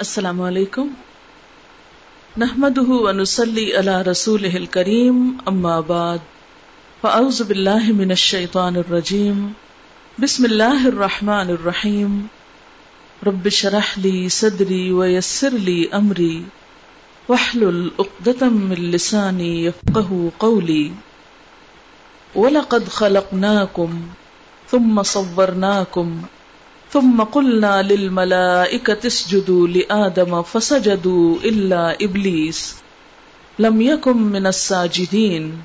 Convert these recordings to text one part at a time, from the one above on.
السلام علیکم۔ نحمده ونصلي على رسوله الكريم اما بعد۔ فاعوذ بالله من الشيطان الرجيم بسم الله الرحمن الرحيم رب اشرح لي صدري ويسر لي امري واحلل عقدة من لساني يفقهوا قولي ولقد خلقناكم ثم صورناكم ثم قلنا للملائكة اسجدوا لآدم فسجدوا إلا إبليس لم يكن من الساجدين.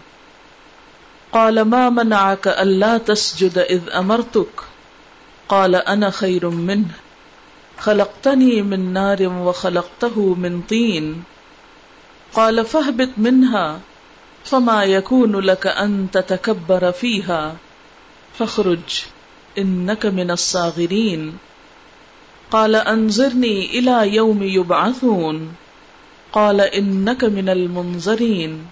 قال ما منعك ألا تسجد إذ أمرتك؟ قال أنا خير منه. خلقتني من نار وخلقته من طين. قال فاهبط منها، فما يكون لك أن تتكبر فيها. فاخرج. انك من الصاغرين. قال انظرني الى يوم يبعثون. قال انك من المنظرين.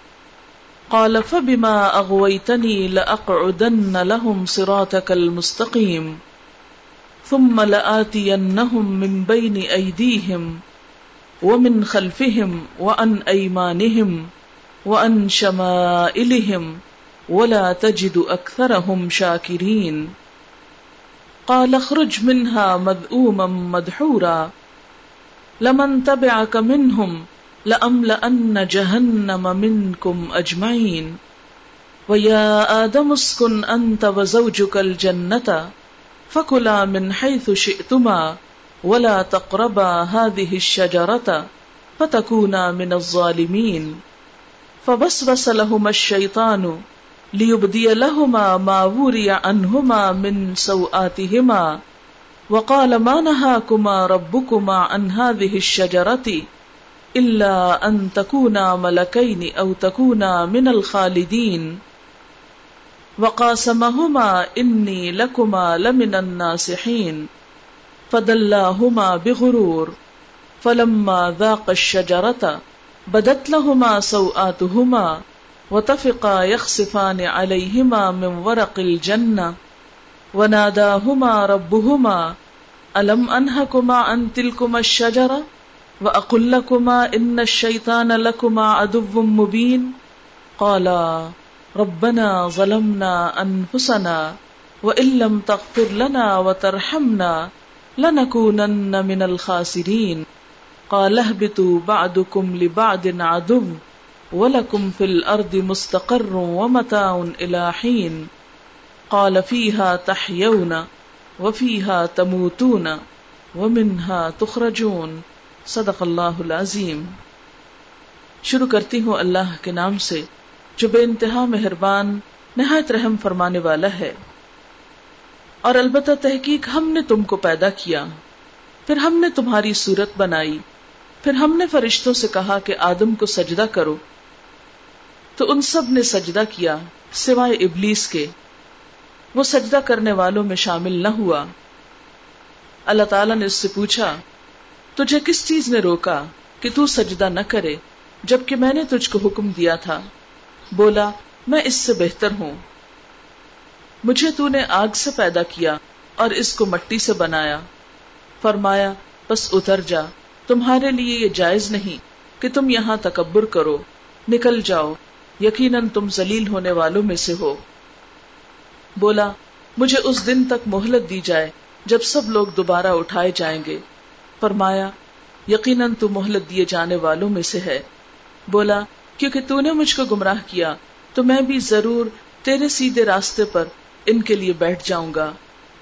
قال فبما اغويتني لاقعدن لهم صراطك المستقيم. ثم لآتينهم من بين ايديهم ومن خلفهم وعن ايمانهم وعن شمائلهم ولا تجد اكثرهم شاكرين. قال اخرج منها مذءوما مدحورا. لمن تبعك منهم لأملأن جهنم منكم أجمعين. ويا آدم اسكن أنت وزوجك الجنة فكلا من حيث شئتما ولا تقربا هذه الشجرة فتكونا من الظالمين. فبسبس لهما الشيطان لیبدی لهما ما وري عنهما من سوآتهما وقال ما نهاكما ربكما عن هذه الشجرة إلا أن تكونا ملكين أو تكونا من الخالدين وقاسمهما إني لكما لمن الناسحين فدلاهما بغرور فلما ذاق الشجرة بدت لهما سوآتهما وتفقا يخصفان عليهما من ورق الجنة وناداهما ربهما ألم أنهكما عن تلكما الشجرة وأقل لكما إن الشيطان لكما عدو مبين قالا ربنا ظلمنا أنفسنا وإن لم تغفر لنا وترحمنا لنكونن من الخاسرين قال اهبطوا بعدكم لبعد عدو ولكم في الأرض مستقر ومتاع إلى حين قال فيها تحيون وفيها تموتون ومنها تخرجون صدق اللہ العظیم۔ شروع کرتی ہوں اللہ کے نام سے، جو بے انتہا مہربان، نہایت رحم فرمانے والا ہے۔ اور البتہ تحقیق ہم نے تم کو پیدا کیا۔ پھر ہم نے تمہاری صورت بنائی۔ پھر ہم نے فرشتوں سے کہا کہ آدم کو سجدہ کرو۔ تو ان سب نے سجدہ کیا سوائے ابلیس کے۔ وہ سجدہ کرنے والوں میں شامل نہ ہوا۔ اللہ تعالیٰ نے اس سے پوچھا، تجھے کس چیز نے روکا کہ تو سجدہ نہ کرے جبکہ میں نے تجھ کو حکم دیا تھا؟ بولا، میں اس سے بہتر ہوں۔ مجھے تو نے آگ سے پیدا کیا اور اس کو مٹی سے بنایا۔ فرمایا، بس اتر جا، تمہارے لیے یہ جائز نہیں کہ تم یہاں تکبر کرو، نکل جاؤ۔ یقیناً تم ذلیل ہونے والوں میں سے ہو۔ بولا، مجھے اس دن تک مہلت دی جائے جب سب لوگ دوبارہ اٹھائے جائیں گے۔ فرمایا، یقیناً تو مہلت دیے جانے والوں میں سے ہے۔ بولا، کیونکہ تو نے مجھ کو گمراہ کیا، تو میں بھی ضرور تیرے سیدھے راستے پر ان کے لیے بیٹھ جاؤں گا۔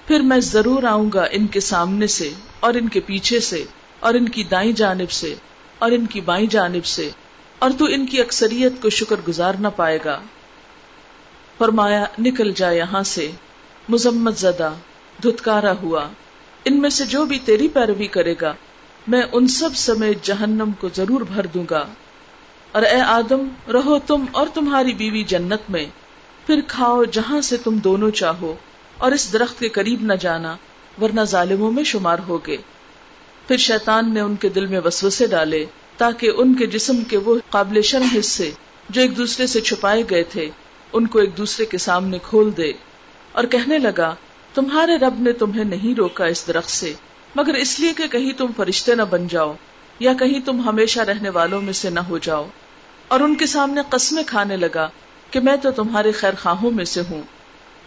پھر میں ضرور آؤں گا ان کے سامنے سے اور ان کے پیچھے سے اور ان کی دائیں جانب سے اور ان کی بائیں جانب سے۔ اور تو ان کی اکثریت کو شکر گزار نہ پائے گا۔ فرمایا، نکل جا یہاں سے۔ مزمت زدہ، دھتکارا ہوا۔ ان میں سے جو بھی تیری پیروی کرے گا، میں ان سب سمیت جہنم کو ضرور بھر دوں گا۔ اور اے آدم، رہو تم اور تمہاری بیوی جنت میں۔ پھر کھاؤ جہاں سے تم دونوں چاہو۔ اور اس درخت کے قریب نہ جانا، ورنہ ظالموں میں شمار ہوگے۔ پھر شیطان نے ان کے دل میں وسوسے ڈالے۔ تاکہ ان کے جسم کے وہ قابل شرم حصے جو ایک دوسرے سے چھپائے گئے تھے، ان کو ایک دوسرے کے سامنے کھول دے۔ اور کہنے لگا، تمہارے رب نے تمہیں نہیں روکا اس درخت سے، مگر اس لیے کہ کہیں تم فرشتے نہ بن جاؤ، یا کہیں تم ہمیشہ رہنے والوں میں سے نہ ہو جاؤ۔ اور ان کے سامنے قسمیں کھانے لگا کہ میں تو تمہارے خیر خواہوں میں سے ہوں۔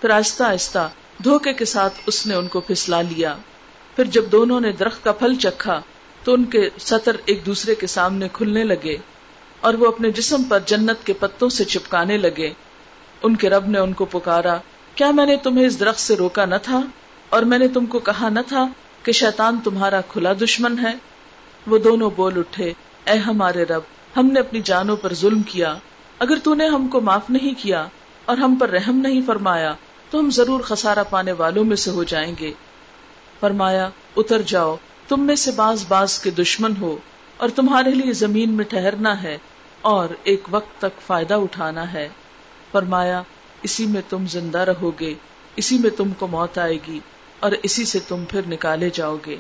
پھر آہستہ آہستہ دھوکے کے ساتھ اس نے ان کو پھسلا لیا۔ پھر جب دونوں نے درخت کا پھل چکھا تو ان کے سطر ایک دوسرے کے سامنے کھلنے لگے اور وہ اپنے جسم پر جنت کے پتوں سے چپکانے لگے۔ ان کے رب نے ان کو پکارا، کیا میں نے تمہیں اس درخت سے روکا نہ تھا؟ اور میں نے تم کو کہا نہ تھا کہ شیطان تمہارا کھلا دشمن ہے؟ وہ دونوں بول اٹھے، اے ہمارے رب، ہم نے اپنی جانوں پر ظلم کیا۔ اگر تو نے ہم کو معاف نہیں کیا اور ہم پر رحم نہیں فرمایا، تو ہم ضرور خسارہ پانے والوں میں سے ہو جائیں گے۔ فرمایا، اتر جاؤ تم میں سے باز باز کے دشمن ہو اور تمہارے لیے زمین میں ٹہرنا ہے اور ایک وقت تک فائدہ اٹھانا ہے۔ فرمایا، اسی میں تم زندہ رہو گے، اسی میں تم کو موت آئے گی اور اسی سے تم پھر نکالے جاؤ گے۔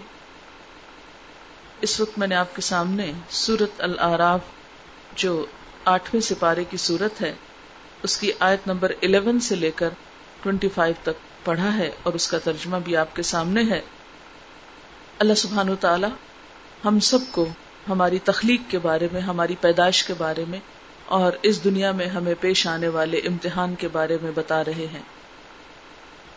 اس وقت میں نے آپ کے سامنے سورت العراف، جو آٹھویں سپارے کی سورت ہے، اس کی آیت نمبر 11 سے لے کر 25 تک پڑھا ہے اور اس کا ترجمہ بھی آپ کے سامنے ہے۔ اللہ سبحان و تعالی ہم سب کو ہماری تخلیق کے بارے میں، ہماری پیدائش کے بارے میں اور اس دنیا میں ہمیں پیش آنے والے امتحان کے بارے میں بتا رہے ہیں۔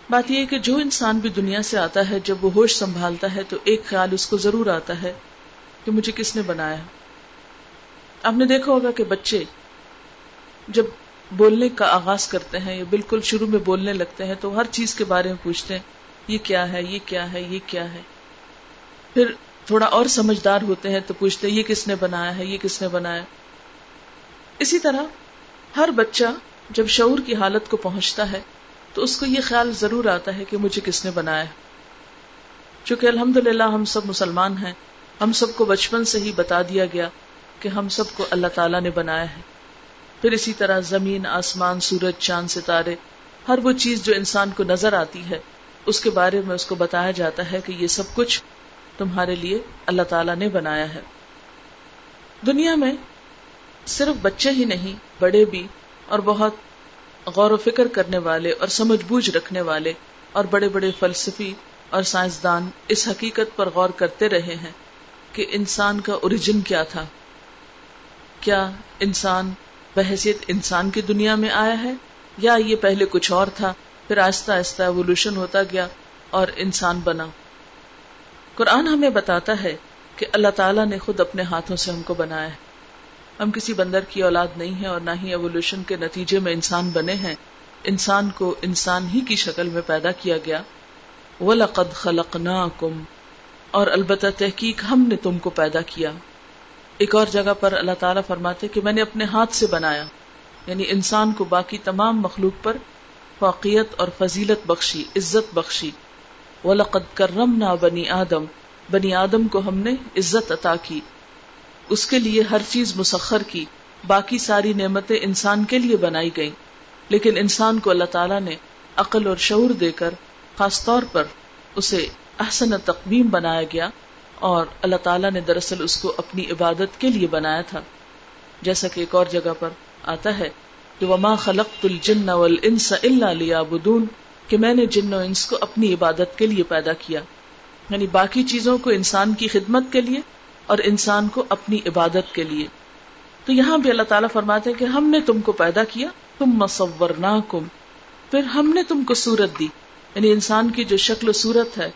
بات یہ کہ جو انسان بھی دنیا سے آتا ہے، جب وہ ہوش سنبھالتا ہے تو ایک خیال اس کو ضرور آتا ہے کہ مجھے کس نے بنایا۔ آپ نے دیکھا ہوگا کہ بچے جب بولنے کا آغاز کرتے ہیں یا بالکل شروع میں بولنے لگتے ہیں تو ہر چیز کے بارے میں پوچھتے ہیں، یہ کیا ہے، یہ کیا ہے، یہ کیا ہے۔ پھر تھوڑا اور سمجھدار ہوتے ہیں تو پوچھتے یہ کس نے بنایا ہے، یہ کس نے بنایا اسی طرح ہر بچہ جب شعور کی حالت کو پہنچتا ہے تو اس کو یہ خیال ضرور آتا ہے کہ مجھے کس نے بنایا ہے۔ چونکہ الحمد ہم سب مسلمان ہیں، ہم سب کو بچپن سے ہی بتا دیا گیا کہ ہم سب کو اللہ تعالیٰ نے بنایا ہے۔ پھر اسی طرح زمین، آسمان، سورج، چاند، ستارے، ہر وہ چیز جو انسان کو نظر آتی ہے، اس کے بارے میں اس کو بتایا جاتا ہے کہ یہ سب کچھ تمہارے لیے اللہ تعالیٰ نے بنایا ہے۔ دنیا میں صرف بچے ہی نہیں، بڑے بھی اور بہت غور و فکر کرنے والے اور سمجھ بوجھ رکھنے والے اور بڑے بڑے فلسفی اور سائنسدان اس حقیقت پر غور کرتے رہے ہیں کہ انسان کا اوریجن کیا تھا۔ کیا انسان بحثیت انسان کی دنیا میں آیا ہے یا یہ پہلے کچھ اور تھا، پھر آہستہ آہستہ ایوولوشن ہوتا گیا اور انسان بنا۔ قرآن ہمیں بتاتا ہے کہ اللہ تعالیٰ نے خود اپنے ہاتھوں سے ہم کو بنایا ہے۔ ہم کسی بندر کی اولاد نہیں ہے اور نہ ہی ایوولوشن کے نتیجے میں انسان بنے ہیں۔ انسان کو انسان ہی کی شکل میں پیدا کیا گیا۔ وَلَقَدْ خَلَقْنَاكُمْ۔ اور البتہ تحقیق ہم نے تم کو پیدا کیا۔ ایک اور جگہ پر اللہ تعالیٰ فرماتے کہ میں نے اپنے ہاتھ سے بنایا۔ یعنی انسان کو باقی تمام مخلوق پر فوقیت اور فضیلت بخشی، عزت بخشی۔ وَلَقَدْ كَرَّمْنَا بَنِي آدم بنی آدم کو ہم نے عزت عطا کی۔ اس کے لیے ہر چیز مسخر کی، باقی ساری نعمتیں انسان کے لیے بنائی گئی لیکن انسان کو اللہ تعالیٰ نے عقل اور شعور دے کر، خاص طور پر اسے احسن تقویم بنایا گیا اور اللہ تعالیٰ نے دراصل اس کو اپنی عبادت کے لیے بنایا تھا۔ جیسا کہ ایک اور جگہ پر آتا ہے کہ وما خلق الجن والانس الا لیعبدون کہ میں نے جن و انس کو اپنی عبادت کے لیے پیدا کیا یعنی باقی چیزوں کو انسان کی خدمت کے لیے اور انسان کو اپنی عبادت کے لیے۔ تو یہاں بھی اللہ تعالیٰ فرماتے کہ ہم نے تم کو پیدا کیا، تم مصور پھر ہم نے تم کو صورت دی یعنی انسان کی جو شکل و صورت ہے،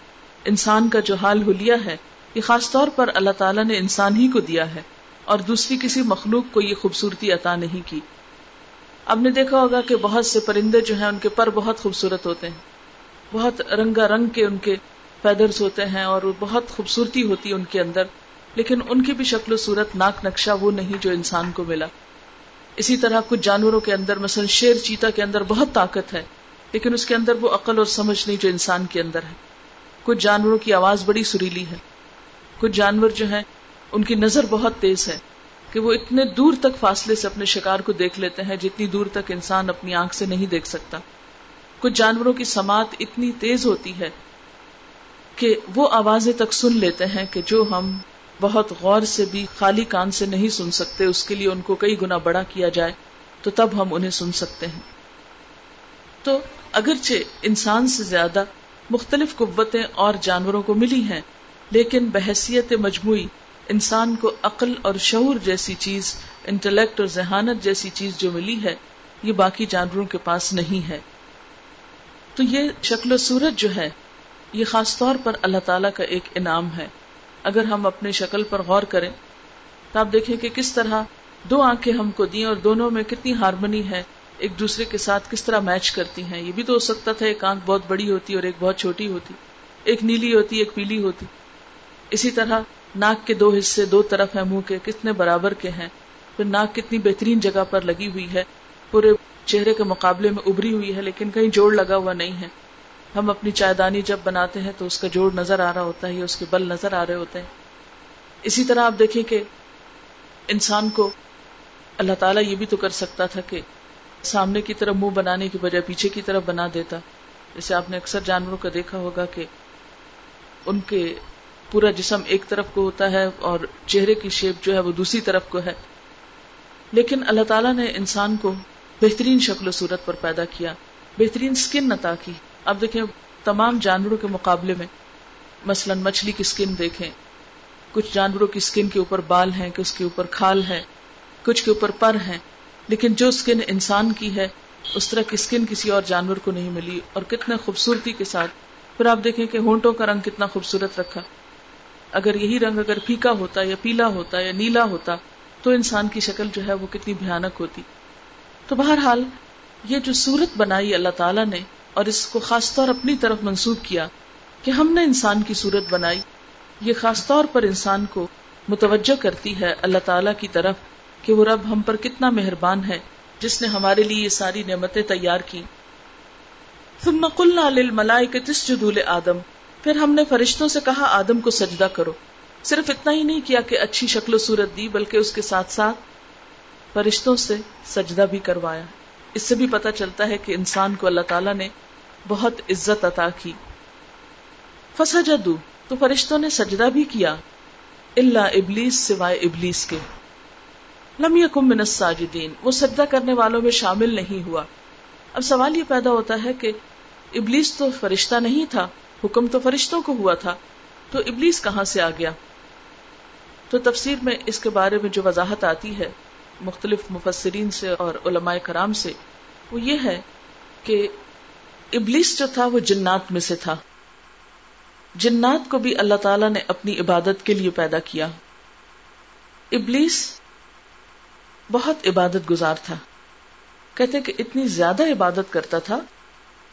انسان کا جو حال حلیہ ہے، یہ خاص طور پر اللہ تعالیٰ نے انسان ہی کو دیا ہے۔ اور دوسری کسی مخلوق کو یہ خوبصورتی عطا نہیں کی۔ اب نے دیکھا ہوگا کہ بہت سے پرندے جو ہیں ان کے پر بہت خوبصورت ہوتے ہیں۔ بہت رنگا رنگ کے ان کے فیدرز ہوتے ہیں اور بہت خوبصورتی ہوتی ہے ان کے اندر۔ لیکن ان کی بھی شکل و صورت ناک نقشہ وہ نہیں جو انسان کو ملا۔ اسی طرح کچھ جانوروں کے اندر، مثلا شیر چیتا کے اندر بہت طاقت ہے، لیکن اس کے اندر وہ عقل اور سمجھ نہیں جو انسان کے اندر ہے۔ کچھ جانوروں کی آواز بڑی سریلی ہے۔ کچھ جانور جو ہیں، ان کی نظر بہت تیز ہے۔ کہ وہ اتنے دور تک فاصلے سے اپنے شکار کو دیکھ لیتے ہیں جتنی دور تک انسان اپنی آنکھ سے نہیں دیکھ سکتا۔ کچھ جانوروں کی سماعت اتنی تیز ہوتی ہے کہ وہ آوازیں تک سن لیتے ہیں کہ جو ہم بہت غور سے بھی خالی کان سے نہیں سن سکتے، اس کے لیے ان کو کئی گنا بڑا کیا جائے تو تب ہم انہیں سن سکتے ہیں۔ تو اگرچہ انسان سے زیادہ مختلف قوتیں اور جانوروں کو ملی ہیں، لیکن بحثیت مجموعی انسان کو عقل اور شعور جیسی چیز، انٹلیکٹ اور ذہانت جیسی چیز جو ملی ہے، یہ باقی جانوروں کے پاس نہیں ہے۔ تو یہ شکل و صورت جو ہے، یہ خاص طور پر اللہ تعالیٰ کا ایک انعام ہے۔ اگر ہم اپنی شکل پر غور کریں، تو آپ دیکھیں کہ کس طرح دو آنکھیں ہم کو دی اور دونوں میں کتنی ہارمنی ہے، ایک دوسرے کے ساتھ کس طرح میچ کرتی ہیں۔ یہ بھی تو ہو سکتا تھا، ایک آنکھ بہت بڑی ہوتی اور ایک بہت چھوٹی ہوتی۔ ایک نیلی ہوتی، ایک پیلی ہوتی۔ اسی طرح ناک کے دو حصے دو طرف ہیں، منہ کے کتنے برابر کے ہیں، پھر ناک کتنی بہترین جگہ پر لگی ہوئی ہے، پورے چہرے کے مقابلے میں ابری ہوئی ہے، لیکن کہیں جوڑ لگا ہوا نہیں ہے۔ ہم اپنی چائے دانی جب بناتے ہیں تو اس کا جوڑ نظر آ رہا ہوتا ہے یا اس کے بل نظر آ رہے ہوتے ہیں۔ اسی طرح آپ دیکھیں کہ انسان کو اللہ تعالیٰ یہ بھی تو کر سکتا تھا کہ سامنے کی طرف منہ بنانے کی بجائے پیچھے کی طرف بنا دیتا۔ جیسے آپ نے اکثر جانوروں کا دیکھا ہوگا کہ ان کے پورا جسم ایک طرف کو ہوتا ہے اور چہرے کی شیپ جو ہے وہ دوسری طرف کو ہے۔ لیکن اللہ تعالیٰ نے انسان کو بہترین شکل و صورت پر پیدا کیا، بہترین اسکن عطا کی۔ اب دیکھیں، تمام جانوروں کے مقابلے میں، مثلا مچھلی کی اسکن دیکھیں۔ کچھ جانوروں کی اسکن کے اوپر بال ہیں کہ اس کے اوپر کھال ہے کچھ کے اوپر پر ہیں۔ لیکن جو اسکن انسان کی ہے، اس طرح کی اسکن کسی اور جانور کو نہیں ملی۔ اور کتنے خوبصورتی کے ساتھ۔ پھر آپ دیکھیں کہ ہونٹوں کا رنگ کتنا خوبصورت رکھا۔ اگر یہی رنگ اگر پھیکا ہوتا یا پیلا ہوتا یا نیلا ہوتا، تو انسان کی شکل جو ہے وہ کتنی بھیانک ہوتی۔ تو بہرحال، یہ جو صورت بنائی اللہ تعالیٰ نے اور اس کو خاص طور اپنی طرف منسوخ کیا کہ ہم نے انسان کی صورت بنائی، یہ خاص طور پر انسان کو متوجہ کرتی ہے اللہ تعالیٰ کی طرف کہ وہ رب ہم پر کتنا مہربان ہے، جس نے ہمارے لیے یہ ساری نعمتیں تیار کی ثم قلنا للملائکة اسجدوا لآدم پھر ہم نے فرشتوں سے کہا، آدم کو سجدہ کرو۔ صرف اتنا ہی نہیں کیا کہ اچھی شکل و صورت دی، بلکہ اس کے ساتھ ساتھ فرشتوں سے سجدہ بھی کروایا۔ اس سے بھی پتا چلتا ہے کہ انسان کو اللہ تعالیٰ نے بہت عزت عطا کی۔ فسجدو تو فرشتوں نے سجدہ بھی کیا۔ اللہ ابلیس سوائے ابلیس کے۔ لم یکم من الساجدین، وہ سجدہ کرنے والوں میں شامل نہیں ہوا۔ اب سوال یہ پیدا ہوتا ہے کہ ابلیس تو فرشتہ نہیں تھا۔ حکم تو فرشتوں کو ہوا تھا، تو ابلیس کہاں سے آ گیا؟ تو تفسیر میں اس کے بارے میں جو وضاحت آتی ہے، مختلف مفسرین سے اور علماء کرام سے، وہ یہ ہے کہ ابلیس جو تھا، وہ جنات میں سے تھا۔ جنات کو بھی اللہ تعالی نے اپنی عبادت کے لیے پیدا کیا۔ ابلیس بہت عبادت گزار تھا۔ کہتے کہ اتنی زیادہ عبادت کرتا تھا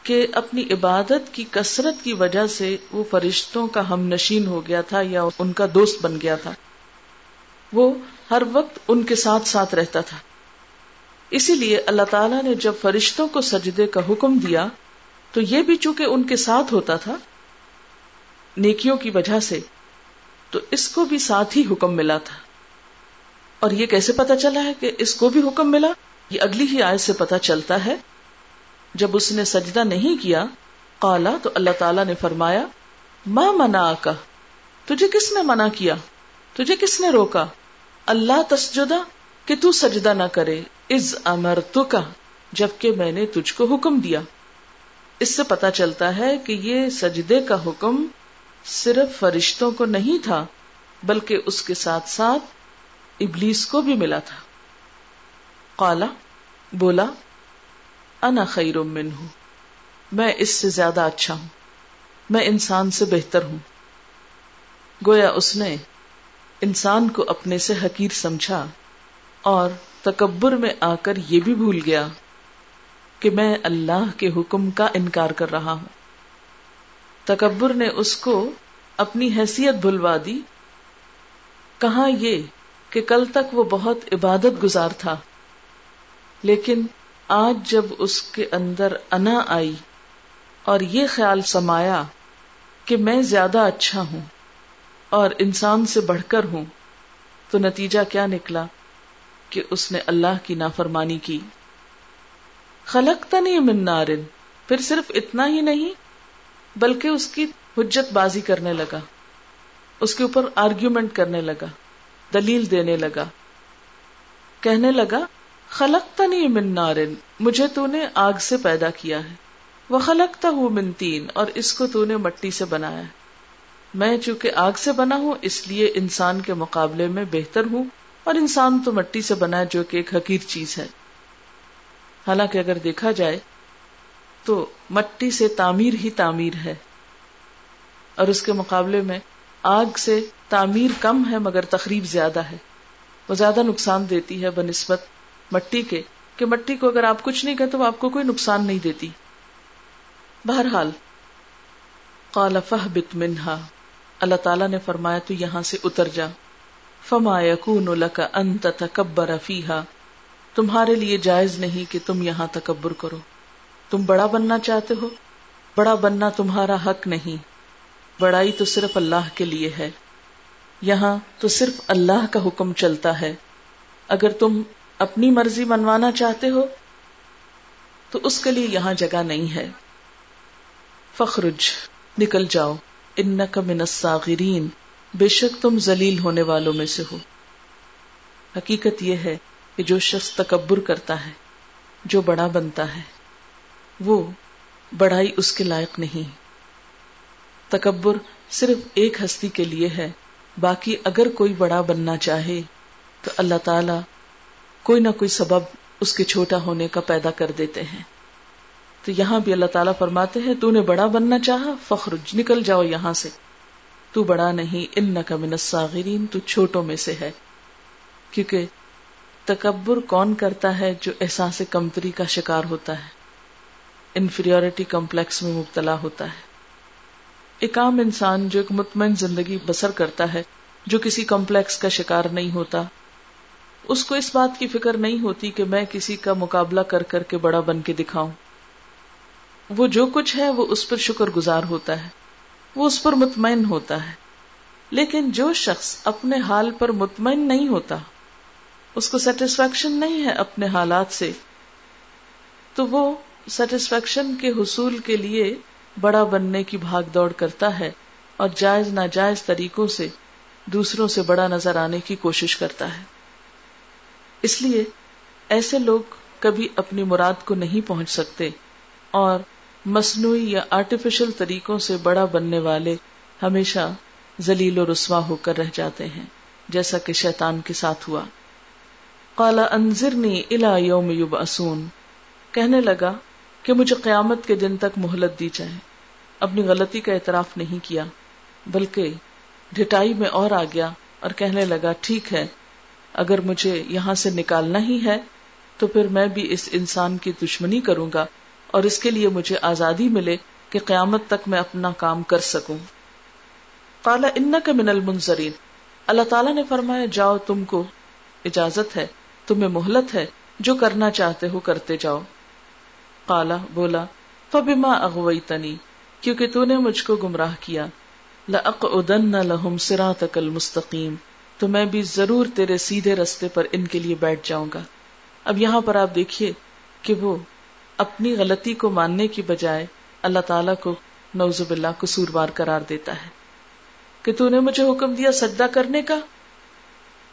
کہ اپنی عبادت کی کثرت کی وجہ سے وہ فرشتوں کا ہم نشین ہو گیا تھا یا ان کا دوست بن گیا تھا۔ وہ ہر وقت ان کے ساتھ ساتھ رہتا تھا۔ اسی لیے اللہ تعالیٰ نے جب فرشتوں کو سجدے کا حکم دیا، تو یہ بھی چونکہ ان کے ساتھ ہوتا تھا، نیکیوں کی وجہ سے، تو اس کو بھی ساتھ ہی حکم ملا تھا۔ اور یہ کیسے پتا چلا ہے کہ اس کو بھی حکم ملا؟ یہ اگلی ہی آیت سے پتا چلتا ہے۔ جب اس نے سجدہ نہیں کیا کالا تو اللہ تعالی نے فرمایا ماں منا کا تجھے کس نے منع کیا؟ تجھے کس نے روکا؟ اللہ تسجدہ کہ تو سجدہ نہ کرے از امر تو کا جبکہ میں نے تجھ کو حکم دیا۔ اس سے پتا چلتا ہے کہ یہ سجدے کا حکم صرف فرشتوں کو نہیں تھا، بلکہ اس کے ساتھ ساتھ ابلیس کو بھی ملا تھا۔ کالا بولا انا خیر من ہوں میں اس سے زیادہ اچھا ہوں، میں انسان سے بہتر ہوں۔ گویا اس نے انسان کو اپنے سے حقیر سمجھا اور تکبر میں آ کر یہ بھی بھول گیا کہ میں اللہ کے حکم کا انکار کر رہا ہوں۔ تکبر نے اس کو اپنی حیثیت بھلوا دی۔ کہاں یہ کہ کل تک وہ بہت عبادت گزار تھا، لیکن آج جب اس کے اندر انا آئی اور یہ خیال سمایا کہ میں زیادہ اچھا ہوں اور انسان سے بڑھ کر ہوں، تو نتیجہ کیا نکلا کہ اس نے اللہ کی نافرمانی کی۔ خلق تنی من نارن پھر صرف اتنا ہی نہیں، بلکہ اس کی حجت بازی کرنے لگا، اس کے اوپر آرگیومنٹ کرنے لگا، دلیل دینے لگا، کہنے لگا خلق تنی من نارن، مجھے تو نے آگ سے پیدا کیا ہے۔ وہ خلقتا ہوں من تین، اور اس کو تو نے مٹی سے بنایا میں چونکہ آگ سے بنا ہوں، اس لیے انسان کے مقابلے میں بہتر ہوں، اور انسان تو مٹی سے بنا ہے، جو کہ ایک حقیر چیز ہے۔ حالانکہ اگر دیکھا جائے، تو مٹی سے تعمیر ہی تعمیر ہے۔ اور اس کے مقابلے میں آگ سے تعمیر کم ہے، مگر تقریب زیادہ ہے۔ وہ زیادہ نقصان دیتی ہے، بنسبت مٹی کے کہ مٹی کو اگر آپ کچھ نہیں کہتے وہ آپ کو کوئی نقصان نہیں دیتی۔ بہرحال، قال فہبت منہا۔ اللہ تعالیٰ نے فرمایا، تو یہاں سے اتر جا۔ فما یکون لک ان تتکبر فیہا۔ تمہارے لیے جائز نہیں کہ تم یہاں تکبر کرو۔ تم بڑا بننا چاہتے ہو؟ بڑا بننا تمہارا حق نہیں۔ بڑائی تو صرف اللہ کے لیے ہے۔ یہاں تو صرف اللہ کا حکم چلتا ہے۔ اگر تم اپنی مرضی منوانا چاہتے ہو، تو اس کے لیے یہاں جگہ نہیں ہے۔ فخرج، نکل جاؤ۔ ان کا الصاغرین۔ بے شک تم ذلیل ہونے والوں میں سے ہو۔ حقیقت یہ ہے کہ جو شخص تکبر کرتا ہے، جو بڑا بنتا ہے، وہ بڑائی اس کے لائق نہیں۔ تکبر صرف ایک ہستی کے لیے ہے، باقی اگر کوئی بڑا بننا چاہے، تو اللہ تعالی کوئی نہ کوئی سبب اس کے چھوٹا ہونے کا پیدا کر دیتے ہیں۔ تو یہاں بھی اللہ تعالیٰ فرماتے ہیں، تو نے بڑا بننا چاہا فخر نکل جاؤ یہاں سے۔ تو بڑا نہیں ان کا الصاغرین، تو چھوٹوں میں سے ہے۔ کیونکہ تکبر کون کرتا ہے جو احساس کمتری کا شکار ہوتا ہے؟ انفیریٹی کمپلیکس میں مبتلا ہوتا ہے۔ ایک عام انسان جو ایک مطمئن زندگی بسر کرتا ہے، جو کسی کمپلیکس کا شکار نہیں ہوتا اس کو اس بات کی فکر نہیں ہوتی کہ میں کسی کا مقابلہ کر کر کے بڑا بن کے دکھاؤں۔ وہ جو کچھ ہے وہ اس پر شکر گزار ہوتا ہے۔ وہ اس پر مطمئن ہوتا ہے۔ لیکن جو شخص اپنے حال پر مطمئن نہیں ہوتا، اس کو سیٹسفیکشن نہیں ہے اپنے حالات سے، تو وہ سیٹسفیکشن کے حصول کے لیے بڑا بننے کی بھاگ دوڑ کرتا ہے اور جائز ناجائز طریقوں سے دوسروں سے بڑا نظر آنے کی کوشش کرتا ہے۔ اس لیے ایسے لوگ کبھی اپنی مراد کو نہیں پہنچ سکتے اور مصنوعی یا آرٹیفیشل طریقوں سے بڑا بننے والے ہمیشہ ذلیل و رسوا ہو کر رہ جاتے ہیں، جیسا کہ شیطان کے ساتھ ہوا۔ کالا انضرنی الا یوم یبعثون۔ کہنے لگا کہ مجھے قیامت کے دن تک مہلت دی جائے۔ اپنی غلطی کا اعتراف نہیں کیا، بلکہ ڈٹائی میں اور آ گیا اور کہنے لگا، ٹھیک ہے۔ اگر مجھے یہاں سے نکالنا ہی ہے، تو پھر میں بھی اس انسان کی دشمنی کروں گا اور اس کے لیے مجھے آزادی ملے کہ قیامت تک میں اپنا کام کر سکوں۔ کالا ان کا من المنظرین اللہ تعالیٰ نے فرمایا، جاؤ، تم کو اجازت ہے، تمہیں مہلت ہے، جو کرنا چاہتے ہو کرتے جاؤ۔ کالا بولا، فبما اغویتنی، کیونکہ تو نے مجھ کو گمراہ کیا۔ لأقعدن لهم صراطك المستقیم تو میں بھی ضرور تیرے سیدھے رستے پر ان کے لیے بیٹھ جاؤں گا۔ اب یہاں پر آپ دیکھیے کہ وہ اپنی غلطی کو ماننے کی بجائے اللہ تعالیٰ کو نوز باللہ قصوروار قرار دیتا ہے کہ تو نے مجھے حکم دیا سجدہ کرنے کا،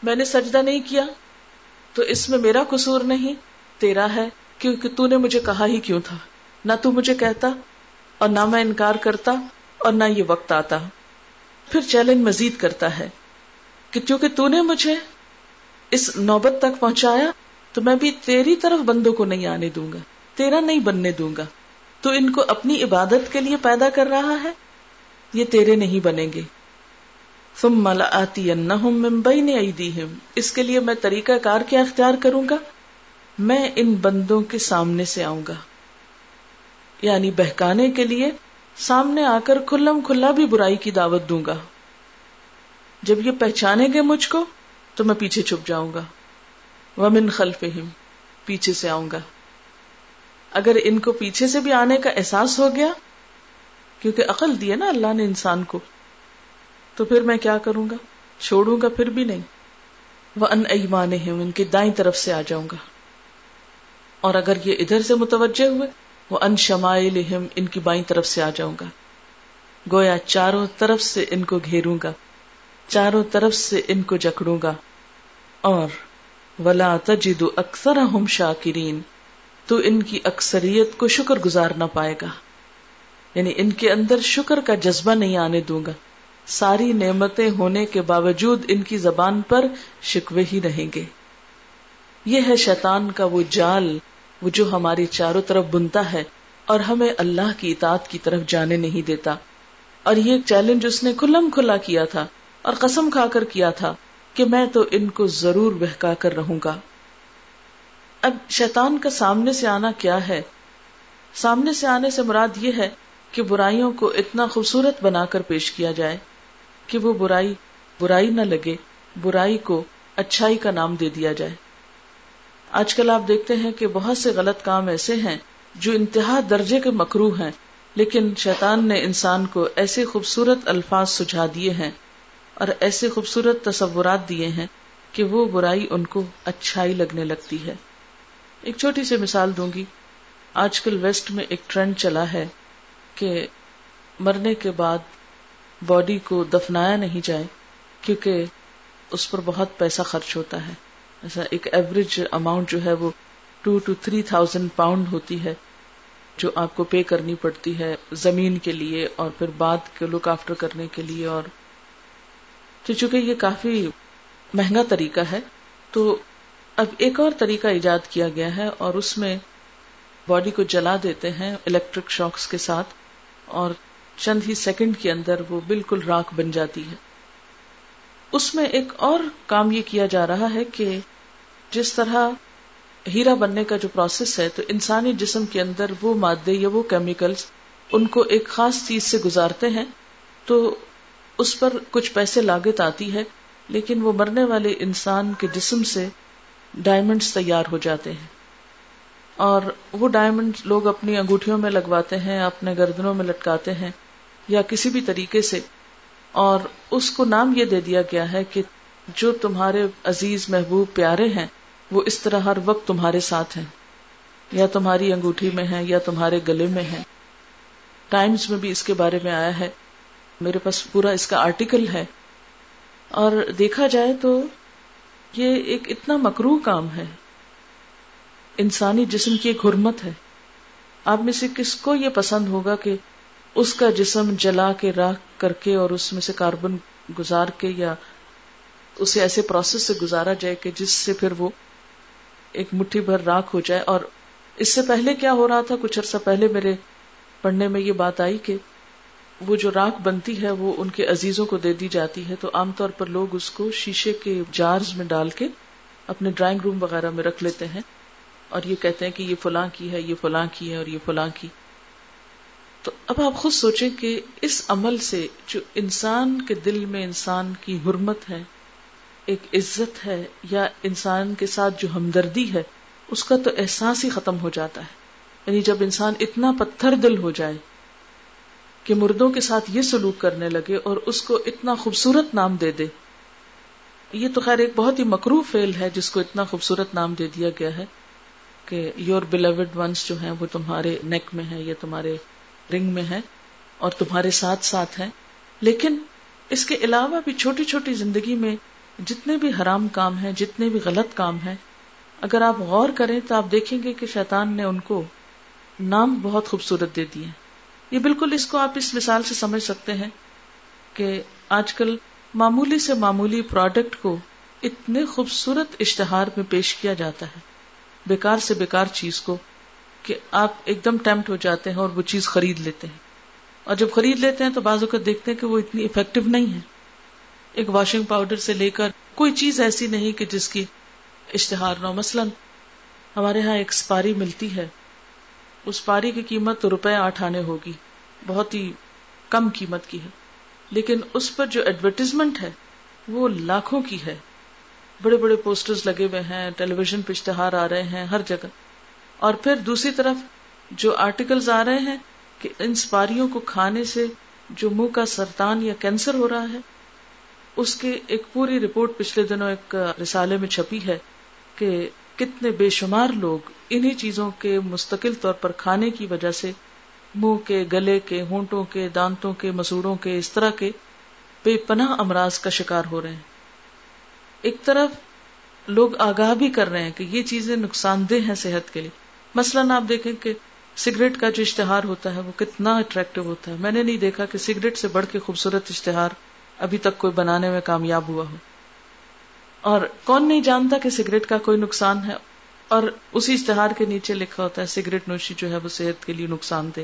میں نے سجدہ نہیں کیا، تو اس میں میرا قصور نہیں، تیرا ہے، کیونکہ تو نے مجھے کہا ہی کیوں تھا۔ نہ تو مجھے کہتا اور نہ میں انکار کرتا اور نہ یہ وقت آتا۔ پھر چیلنج مزید کرتا ہے۔ کہ چونکہ تو نے مجھے اس نوبت تک پہنچایا، تو میں بھی تیری طرف بندوں کو نہیں آنے دوں گا، تیرا نہیں بننے دوں گا۔ تو ان کو اپنی عبادت کے لیے پیدا کر رہا ہے، یہ تیرے نہیں بنیں گے۔ تم ملا آتی ممبئی نے اس کے لیے میں طریقہ کار کیا اختیار کروں گا؟ میں ان بندوں کے سامنے سے آؤں گا۔ یعنی بہکانے کے لیے سامنے آ کر کھلم کھلا بھی برائی کی دعوت دوں گا۔ جب یہ پہچانیں گے مجھ کو تو میں پیچھے چھپ جاؤں گا۔ ومن خلف پیچھے سے آؤں گا۔ اگر ان کو پیچھے سے بھی آنے کا احساس ہو گیا، کیونکہ عقل دی نا اللہ نے انسان کو، تو پھر میں کیا کروں گا؟ چھوڑوں گا پھر بھی نہیں۔ وہ ان ایمان ان کی دائیں طرف سے آ جاؤں گا۔ اور اگر یہ ادھر سے متوجہ ہوئے وہ ان شمائل ان کی بائیں طرف سے آ جاؤں گا۔ گویا چاروں طرف سے ان کو گھیروں گا۔ چاروں طرف سے ان کو جکڑوں گا۔ اور ولا تجد اکثر ہم شاکرین تو ان کی اکثریت کو شکر گزار نہ پائے گا۔ یعنی ان کے اندر شکر کا جذبہ نہیں آنے دوں گا۔ ساری نعمتیں ہونے کے باوجود ان کی زبان پر شکوے ہی رہیں گے۔ یہ ہے شیطان کا وہ جال، وہ جو ہماری چاروں طرف بنتا ہے اور ہمیں اللہ کی اطاعت کی طرف جانے نہیں دیتا۔ اور یہ چیلنج اس نے کھلم کھلا کیا تھا۔ اور قسم کھا کر کیا تھا کہ میں تو ان کو ضرور بہکا کر رہوں گا۔ اب شیطان کا سامنے سے آنا کیا ہے؟ سامنے سے آنے سے مراد یہ ہے کہ برائیوں کو اتنا خوبصورت بنا کر پیش کیا جائے کہ وہ برائی برائی نہ لگے، برائی کو اچھائی کا نام دے دیا جائے۔ آج کل آپ دیکھتے ہیں کہ بہت سے غلط کام ایسے ہیں جو انتہا درجے کے مکرو ہیں، لیکن شیطان نے انسان کو ایسے خوبصورت الفاظ سجھا دیے ہیں اور ایسے خوبصورت تصورات دیے ہیں کہ وہ برائی ان کو اچھائی لگنے لگتی ہے۔ ایک چھوٹی سی مثال دوں گی۔ آج کل ویسٹ میں ایک ٹرینڈ چلا ہے کہ مرنے کے بعد باڈی کو دفنایا نہیں جائے کیونکہ اس پر بہت پیسہ خرچ ہوتا ہے۔ ایسا ایک ایوریج اماؤنٹ جو ہے وہ two two three thousand pound ہوتی ہے جو آپ کو پے کرنی پڑتی ہے زمین کے لیے اور پھر بعد کے لک آفٹر کرنے کے لیے اور تو چونکہ یہ کافی مہنگا طریقہ ہے، تو اب ایک اور طریقہ ایجاد کیا گیا ہے اور اس میں باڈی کو جلا دیتے ہیں الیکٹرک شاکس کے ساتھ اور چند ہی سیکنڈ کے اندر وہ بالکل راک بن جاتی ہے۔ اس میں ایک اور کام یہ کیا جا رہا ہے کہ جس طرح ہیرا بننے کا جو پروسیس ہے، تو انسانی جسم کے اندر وہ مادے یا وہ کیمیکلز ان کو ایک خاص چیز سے گزارتے ہیں، تو اس پر کچھ پیسے لاگت آتی ہے، لیکن وہ مرنے والے انسان کے جسم سے ڈائمنڈز تیار ہو جاتے ہیں۔ اور وہ ڈائمنڈ لوگ اپنی انگوٹھیوں میں لگواتے ہیں، اپنے گردنوں میں لٹکاتے ہیں، یا کسی بھی طریقے سے۔ اور اس کو نام یہ دے دیا گیا ہے کہ جو تمہارے عزیز محبوب پیارے ہیں، وہ اس طرح ہر وقت تمہارے ساتھ ہیں۔ یا تمہاری انگوٹھی میں ہے یا تمہارے گلے میں ہے ٹائمز میں بھی اس کے بارے میں آیا ہے میرے پاس پورا اس کا آرٹیکل ہے۔ اور دیکھا جائے تو یہ ایک اتنا مکرو کام ہے۔ انسانی جسم کی ایک حرمت ہے۔ آپ میں سے کس کو یہ پسند ہوگا کہ اس کا جسم جلا کے راک کر کے اور اس میں سے کاربن گزار کے یا اسے ایسے پروسیس سے گزارا جائے کہ جس سے پھر وہ ایک مٹھی بھر راک ہو جائے۔ اور اس سے پہلے کیا ہو رہا تھا؟ کچھ عرصہ پہلے میرے پڑھنے میں یہ بات آئی کہ وہ جو راک بنتی ہے وہ ان کے عزیزوں کو دے دی جاتی ہے تو عام طور پر لوگ اس کو شیشے کے جارز میں ڈال کے اپنے ڈرائنگ روم وغیرہ میں رکھ لیتے ہیں اور یہ کہتے ہیں کہ یہ فلاں کی ہے، یہ فلاں کی ہے اور یہ فلاں کی۔ تو اب آپ خود سوچیں کہ اس عمل سے جو انسان کے دل میں انسان کی حرمت ہے، ایک عزت ہے یا انسان کے ساتھ جو ہمدردی ہے، اس کا تو احساس ہی ختم ہو جاتا ہے۔ یعنی جب انسان اتنا پتھر دل ہو جائے کہ مردوں کے ساتھ یہ سلوک کرنے لگے اور اس کو اتنا خوبصورت نام دے دے۔ یہ تو خیر ایک بہت ہی مکرو فیل ہے جس کو اتنا خوبصورت نام دے دیا گیا ہے کہ یور بلیوڈ ونس جو ہیں وہ تمہارے نیک میں ہے یا تمہارے رنگ میں ہے اور تمہارے ساتھ ساتھ ہے لیکن اس کے علاوہ بھی چھوٹی چھوٹی زندگی میں جتنے بھی حرام کام ہیں، جتنے بھی غلط کام ہیں، اگر آپ غور کریں تو آپ دیکھیں گے کہ شیطان نے ان کو نام بہت خوبصورت دے دیے۔ یہ بالکل اس کو آپ اس مثال سے سمجھ سکتے ہیں کہ آج کل معمولی سے معمولی پروڈکٹ کو اتنے خوبصورت اشتہار میں پیش کیا جاتا ہے، بیکار سے بیکار چیز کو کہ آپ ایک دم ٹیمپٹ ہو جاتے ہیں اور وہ چیز خرید لیتے ہیں۔ اور جب خرید لیتے ہیں تو بعض اوقات دیکھتے ہیں کہ وہ اتنی افیکٹو نہیں ہے ایک واشنگ پاؤڈر سے لے کر کوئی چیز ایسی نہیں کہ جس کی اشتہار نہ مثلاً ہمارے یہاں ایک سپاری ملتی ہے۔ اس پاری کی قیمت روپے آٹھ آنے ہوگی۔ بہت ہی کم قیمت کی ہے۔ لیکن اس پر جو ایڈورٹیزمنٹ ہے، وہ لاکھوں کی ہے۔ بڑے بڑے پوسٹرز لگے ہوئے ہیں ٹیلی ویژن پہ اشتہار آ رہے ہیں، ہر جگہ۔ اور پھر دوسری طرف جو آرٹیکلز آ رہے ہیں کہ ان سپاریوں کو کھانے سے جو منہ کا سرطان یا کینسر ہو رہا ہے، اس کے ایک پوری رپورٹ پچھلے دنوں ایک رسالے میں چھپی ہے کہ کتنے بے شمار لوگ انہی چیزوں کے مستقل طور پر کھانے کی وجہ سے منہ کے، گلے کے، ہونٹوں کے، دانتوں کے، مسوڑوں کے، اس طرح کے بے پناہ امراض کا شکار ہو رہے ہیں۔ ایک طرف لوگ آگاہ بھی کر رہے ہیں کہ یہ چیزیں نقصان دہ ہیں صحت کے لیے۔ مثلاً آپ دیکھیں کہ سگریٹ کا جو اشتہار ہوتا ہے وہ کتنا اٹریکٹو ہوتا ہے۔ میں نے نہیں دیکھا کہ سگریٹ سے بڑھ کے خوبصورت اشتہار ابھی تک کوئی بنانے میں کامیاب ہوا ہو۔ اور کون نہیں جانتا کہ سگریٹ کا کوئی نقصان ہے؟ اور اسی اشتہار کے نیچے لکھا ہوتا ہے، سگریٹ نوشی جو ہے وہ صحت کے لیے نقصان دہ۔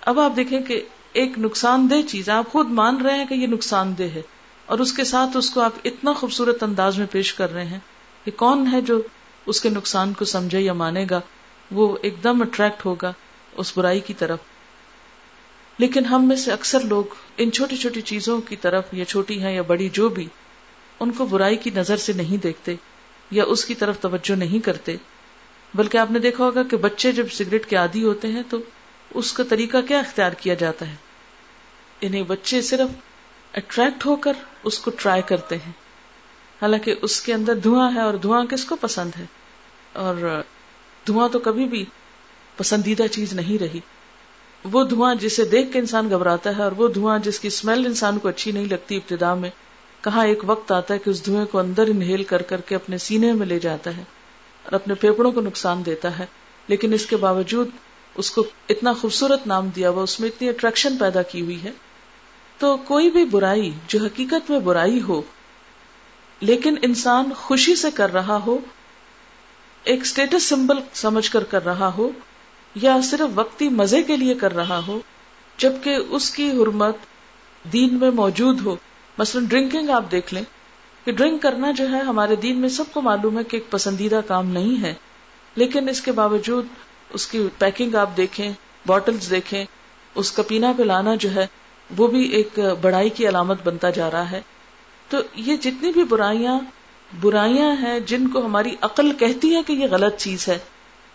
اب آپ دیکھیں کہ ایک نقصان دہ چیز، آپ خود مان رہے ہیں کہ یہ نقصان دہ ہے، اور اس کے ساتھ اس کو آپ اتنا خوبصورت انداز میں پیش کر رہے ہیں کہ کون ہے جو اس کے نقصان کو سمجھے یا مانے گا، وہ ایک دم اٹریکٹ ہوگا اس برائی کی طرف۔ لیکن ہم میں سے اکثر لوگ ان چھوٹی چھوٹی چیزوں کی طرف، یا چھوٹی ہیں یا بڑی جو بھی ان کو برائی کی نظر سے نہیں دیکھتے یا اس کی طرف توجہ نہیں کرتے۔ بلکہ آپ نے دیکھا ہوگا کہ بچے جب سگریٹ کے عادی ہوتے ہیں تو اس کا طریقہ کیا اختیار کیا جاتا ہے؟ انہیں بچے صرف اٹریکٹ ہو کر اس کو ٹرائی کرتے ہیں۔ حالانکہ اس کے اندر دھواں ہے اور دھواں کس کو پسند ہے؟ اور دھواں تو کبھی بھی پسندیدہ چیز نہیں رہی۔ وہ دھواں جسے دیکھ کے انسان گھبراتا ہے اور وہ دھواں جس کی اسمیل انسان کو اچھی نہیں لگتی ابتدا میں کہاں ایک وقت آتا ہے کہ اس دھوئیں کو اندر انہیل کر کر کے اپنے سینے میں لے جاتا ہے اور اپنے پھیپڑوں کو نقصان دیتا ہے۔ لیکن اس کے باوجود اس کو اتنا خوبصورت نام دیا ہوا، اس میں اتنی اٹریکشن پیدا کی ہوئی ہے۔ تو کوئی بھی برائی جو حقیقت میں برائی ہو، لیکن انسان خوشی سے کر رہا ہو، ایک اسٹیٹس سمبل سمجھ کر کر رہا ہو، یا صرف وقتی مزے کے لیے کر رہا ہو، جبکہ اس کی حرمت دین میں موجود ہو۔ مثلا ڈرنکنگ آپ دیکھ لیں کہ ڈرنک کرنا جو ہے ہمارے دین میں سب کو معلوم ہے کہ ایک پسندیدہ کام نہیں ہے، لیکن اس کے باوجود اس کی پیکنگ آپ دیکھیں بوٹلز دیکھیں، اس کا پینا پلانا جو ہے وہ بھی ایک بڑائی کی علامت بنتا جا رہا ہے۔ تو یہ جتنی بھی برائیاں برائیاں ہیں جن کو ہماری عقل کہتی ہے کہ یہ غلط چیز ہے،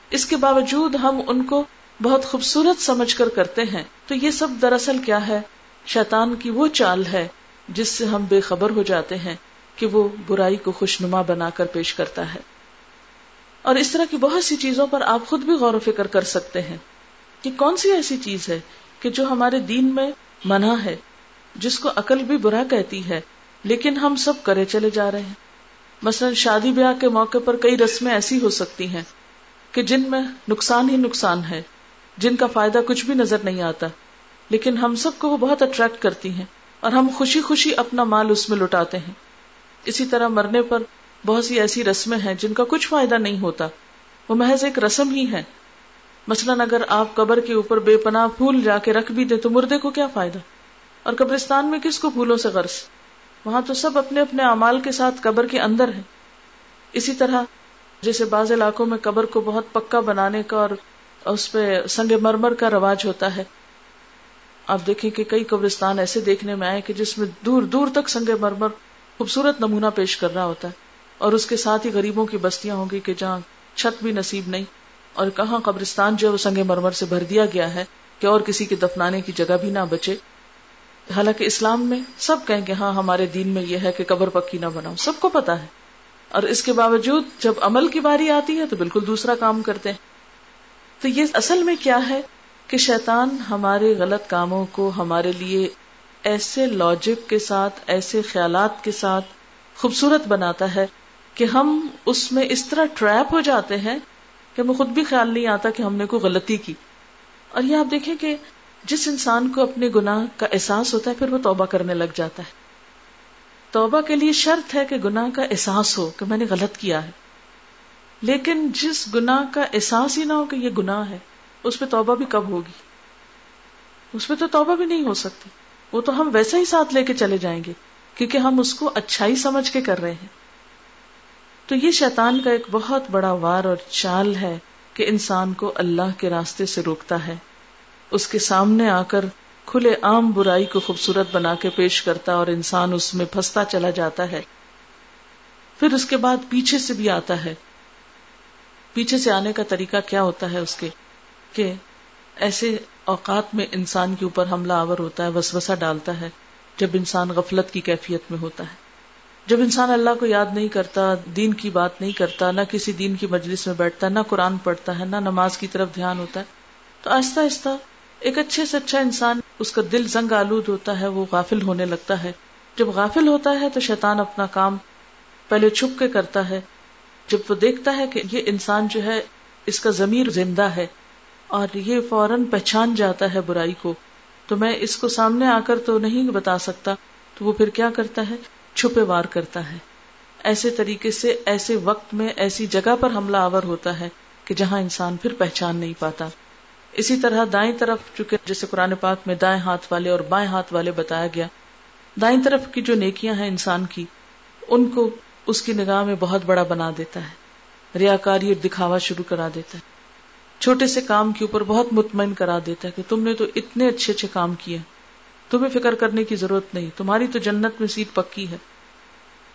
اس کے باوجود ہم ان کو بہت خوبصورت سمجھ کر کرتے ہیں۔ تو یہ سب دراصل کیا ہے؟ شیطان کی وہ چال ہے۔ جس سے ہم بے خبر ہو جاتے ہیں کہ وہ برائی کو خوشنما بنا کر پیش کرتا ہے۔ اور اس طرح کی بہت سی چیزوں پر آپ خود بھی غور و فکر کر سکتے ہیں کہ کون سی ایسی چیز ہے کہ جو ہمارے دین میں منع ہے، جس کو عقل بھی برا کہتی ہے، لیکن ہم سب کرے چلے جا رہے ہیں۔ مثلا شادی بیاہ کے موقع پر کئی رسمیں ایسی ہو سکتی ہیں کہ جن میں نقصان ہی نقصان ہے، جن کا فائدہ کچھ بھی نظر نہیں آتا، لیکن ہم سب کو وہ بہت اٹریکٹ کرتی ہیں۔ اور ہم خوشی خوشی اپنا مال اس میں لٹاتے ہیں۔ اسی طرح مرنے پر بہت سی ایسی رسمیں ہیں جن کا کچھ فائدہ نہیں ہوتا۔ وہ محض ایک رسم ہی ہے مثلاً اگر آپ قبر کے اوپر بے پناہ پھول جا کے رکھ بھی دیں تو مردے کو کیا فائدہ؟ اور قبرستان میں کس کو پھولوں سے غرض؟ وہاں تو سب اپنے اپنے امال کے ساتھ قبر کے اندر ہے اسی طرح جیسے بعض علاقوں میں قبر کو بہت پکا بنانے کا اور اس پہ سنگ مرمر کا رواج ہوتا ہے۔ آپ دیکھیں کہ کئی قبرستان ایسے دیکھنے میں آئے کہ جس میں دور دور تک سنگ مرمر خوبصورت نمونہ پیش کر رہا ہوتا ہے اور اس کے ساتھ ہی غریبوں کی بستیاں ہوں گی کہ جہاں چھت بھی نصیب نہیں اور کہاں قبرستان جو ہے وہ سنگ مرمر سے بھر دیا گیا ہے کہ اور کسی کے دفنانے کی جگہ بھی نہ بچے۔ حالانکہ اسلام میں سب کہیں کہ ہاں ہمارے دین میں یہ ہے کہ قبر پکی نہ بناؤ، سب کو پتا ہے۔ اور اس کے باوجود جب عمل کی باری آتی ہے تو بالکل دوسرا کام کرتے ہیں۔ تو یہ اصل میں کیا ہے؟ کہ شیطان ہمارے غلط کاموں کو ہمارے لیے ایسے لاجک کے ساتھ، ایسے خیالات کے ساتھ خوبصورت بناتا ہے کہ ہم اس میں اس طرح ٹریپ ہو جاتے ہیں کہ ہمیں خود بھی خیال نہیں آتا کہ ہم نے کوئی غلطی کی۔ اور یہ آپ دیکھیں کہ جس انسان کو اپنے گناہ کا احساس ہوتا ہے، پھر وہ توبہ کرنے لگ جاتا ہے۔ توبہ کے لیے شرط ہے کہ گناہ کا احساس ہو کہ میں نے غلط کیا ہے۔ لیکن جس گناہ کا احساس ہی نہ ہو کہ یہ گناہ ہے اس پہ توبہ بھی کب ہوگی؟ اس پہ تو توبہ بھی نہیں ہو سکتی۔ وہ تو ہم ویسے ہی ساتھ لے کے چلے جائیں گے، کیونکہ ہم اس کو اچھائی سمجھ کے کر رہے ہیں۔ تو یہ شیطان کا ایک بہت بڑا وار اور چال ہے کہ انسان کو اللہ کے راستے سے روکتا ہے۔ اس کے سامنے آ کر کھلے عام برائی کو خوبصورت بنا کے پیش کرتا اور انسان اس میں پھنستا چلا جاتا ہے۔ پھر اس کے بعد پیچھے سے بھی آتا ہے۔ پیچھے سے آنے کا طریقہ کیا ہوتا ہے اس کے؟ کہ ایسے اوقات میں انسان کے اوپر حملہ آور ہوتا ہے، وسوسہ ڈالتا ہے، جب انسان غفلت کی کیفیت میں ہوتا ہے۔ جب انسان اللہ کو یاد نہیں کرتا، دین کی بات نہیں کرتا، نہ کسی دین کی مجلس میں بیٹھتا، نہ قرآن پڑھتا ہے، نہ نماز کی طرف دھیان ہوتا ہے، تو آہستہ آہستہ ایک اچھے سے اچھا انسان، اس کا دل زنگ آلود ہوتا ہے، وہ غافل ہونے لگتا ہے۔ جب غافل ہوتا ہے تو شیطان اپنا کام پہلے چھپ کے کرتا ہے۔ جب وہ دیکھتا ہے کہ یہ انسان جو ہے، اس کا ضمیر زندہ ہے اور یہ فوراً پہچان جاتا ہے برائی کو۔ تو میں اس کو سامنے آ کر تو نہیں بتا سکتا، تو وہ پھر کیا کرتا ہے؟ چھپے وار کرتا ہے۔ ایسے طریقے سے، ایسے وقت میں، ایسی جگہ پر حملہ آور ہوتا ہے کہ جہاں انسان پھر پہچان نہیں پاتا۔ اسی طرح دائیں طرف، چونکہ جیسے قرآن پاک میں دائیں ہاتھ والے اور بائیں ہاتھ والے بتایا گیا، دائیں طرف کی جو نیکیاں ہیں انسان کی، ان کو اس کی نگاہ میں بہت بڑا بنا دیتا ہے۔ ریاکاری اور دکھاوا شروع کرا دیتا ہے۔ چھوٹے سے کام کے اوپر بہت مطمئن کرا دیتا ہے کہ تم نے تو اتنے اچھے اچھے کام کیے تمہیں فکر کرنے کی ضرورت نہیں۔ تمہاری تو جنت میں سیٹ پکی ہے۔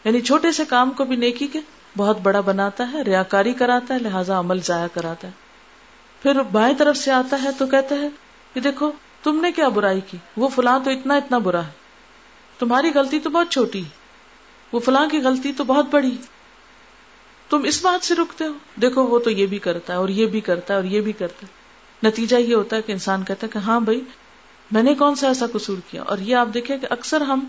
یعنی چھوٹے سے کام کو بھی نیکی کے بہت بڑا بناتا ہے، ریاکاری کراتا ہے، لہٰذا عمل ضائع کراتا ہے۔ پھر بائیں طرف سے آتا ہے تو کہتا ہے کہ دیکھو، تم نے کیا برائی کی؟ وہ فلاں تو اتنا اتنا برا ہے۔ تمہاری غلطی تو بہت چھوٹی وہ فلاں کی غلطی تو بہت بڑی تم اس بات سے رکتے ہو؟ دیکھو، وہ تو یہ بھی کرتا ہے اور یہ بھی کرتا ہے اور یہ بھی کرتا ہے۔ نتیجہ یہ ہوتا ہے کہ انسان کہتا ہے کہ ہاں بھائی، میں نے کون سا ایسا قصور کیا؟ اور یہ آپ دیکھیں کہ اکثر ہم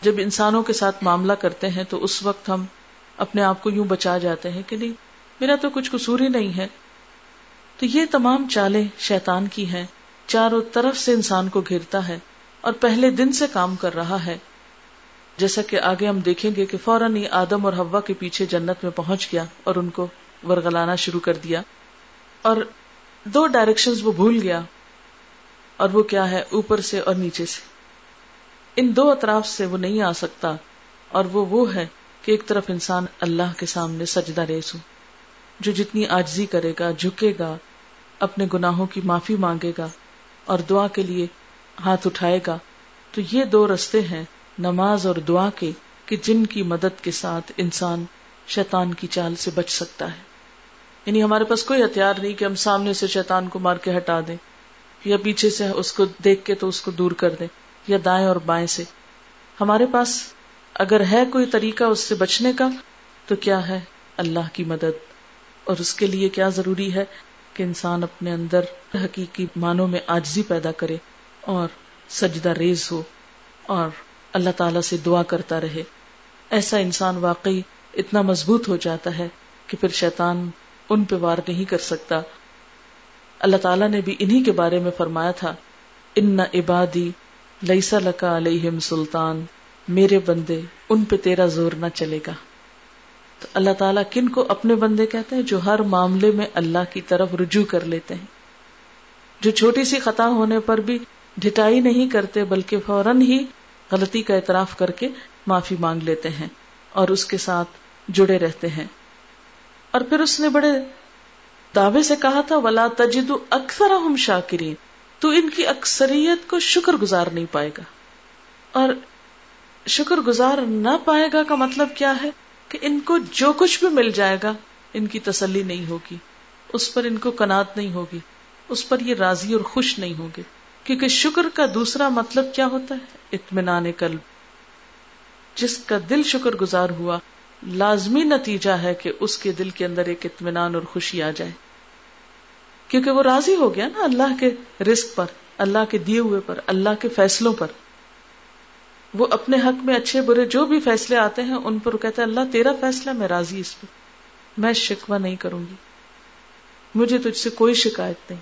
جب انسانوں کے ساتھ معاملہ کرتے ہیں تو اس وقت ہم اپنے آپ کو یوں بچا جاتے ہیں کہ نہیں، میرا تو کچھ قصور ہی نہیں ہے۔ تو یہ تمام چالیں شیطان کی ہیں۔ چاروں طرف سے انسان کو گھیرتا ہے اور پہلے دن سے کام کر رہا ہے۔ جیسا کہ آگے ہم دیکھیں گے کہ فوراً ہی آدم اور ہوا کے پیچھے جنت میں پہنچ گیا اور ان کو ورگلانا شروع کر دیا اور دو ڈائریکشن وہ بھول گیا اور وہ کیا ہے؟ اوپر سے اور نیچے سے۔ ان دو اطراف سے وہ نہیں آ سکتا اور وہ وہ ہے کہ ایک طرف انسان اللہ کے سامنے سجدہ ریس ہو، جو جتنی آجزی کرے گا، جھکے گا، اپنے گناہوں کی معافی مانگے گا اور دعا کے لیے ہاتھ اٹھائے گا۔ تو یہ دو رستے ہیں نماز اور دعا کے کہ جن کی مدد کے ساتھ انسان شیطان کی چال سے بچ سکتا ہے۔ یعنی ہمارے پاس کوئی ہتھیار نہیں کہ ہم سامنے سے شیطان کو مار کے ہٹا دیں یا پیچھے سے اس کو دیکھ کے تو اس کو دور کر دیں یا دائیں اور بائیں سے۔ ہمارے پاس اگر ہے کوئی طریقہ اس سے بچنے کا تو کیا ہے اللہ کی مدد؟ اور اس کے لیے کیا ضروری ہے کہ انسان اپنے اندر حقیقی معنوں میں آجزی پیدا کرے اور سجدہ ریز ہو اور اللہ تعالی سے دعا کرتا رہے۔ ایسا انسان واقعی اتنا مضبوط ہو جاتا ہے کہ پھر شیطان ان پہ وار نہیں کر سکتا۔ اللہ تعالیٰ نے بھی انہی کے بارے میں فرمایا تھا، ان عبادی لئیسا لکا علیہم سلطان، میرے بندے ان پہ تیرا زور نہ چلے گا۔ تو اللہ تعالیٰ کن کو اپنے بندے کہتے ہیں جو ہر معاملے میں اللہ کی طرف رجوع کر لیتے ہیں؟ جو چھوٹی سی خطا ہونے پر بھی ڈٹائی نہیں کرتے، بلکہ فوراً ہی غلطی کا اعتراف کر کے معافی مانگ لیتے ہیں اور اس کے ساتھ جڑے رہتے ہیں۔ اور پھر اس نے بڑے دعوے سے کہا تھا، ولا تجد اکثر ہم شاکرین تو ان کی اکثریت کو شکر گزار نہیں پائے گا۔ اور شکر گزار نہ پائے گا کا مطلب کیا ہے؟ کہ ان کو جو کچھ بھی مل جائے گا، ان کی تسلی نہیں ہوگی۔ اس پر ان کو کنات نہیں ہوگی۔ اس پر یہ راضی اور خوش نہیں ہوگے کیونکہ شکر کا دوسرا مطلب کیا ہوتا ہے؟ اطمینان قلب۔ جس کا دل شکر گزار ہوا، لازمی نتیجہ ہے کہ اس کے دل کے اندر ایک اطمینان اور خوشی آ جائے۔ کیونکہ وہ راضی ہو گیا نا اللہ کے رزق پر، اللہ کے دیے ہوئے پر، اللہ کے فیصلوں پر۔ وہ اپنے حق میں اچھے برے جو بھی فیصلے آتے ہیں، ان پر وہ کہتا ہے، اللہ تیرا فیصلہ میں راضی اس پہ میں شکوا نہیں کروں گی۔ مجھے تجھ سے کوئی شکایت نہیں۔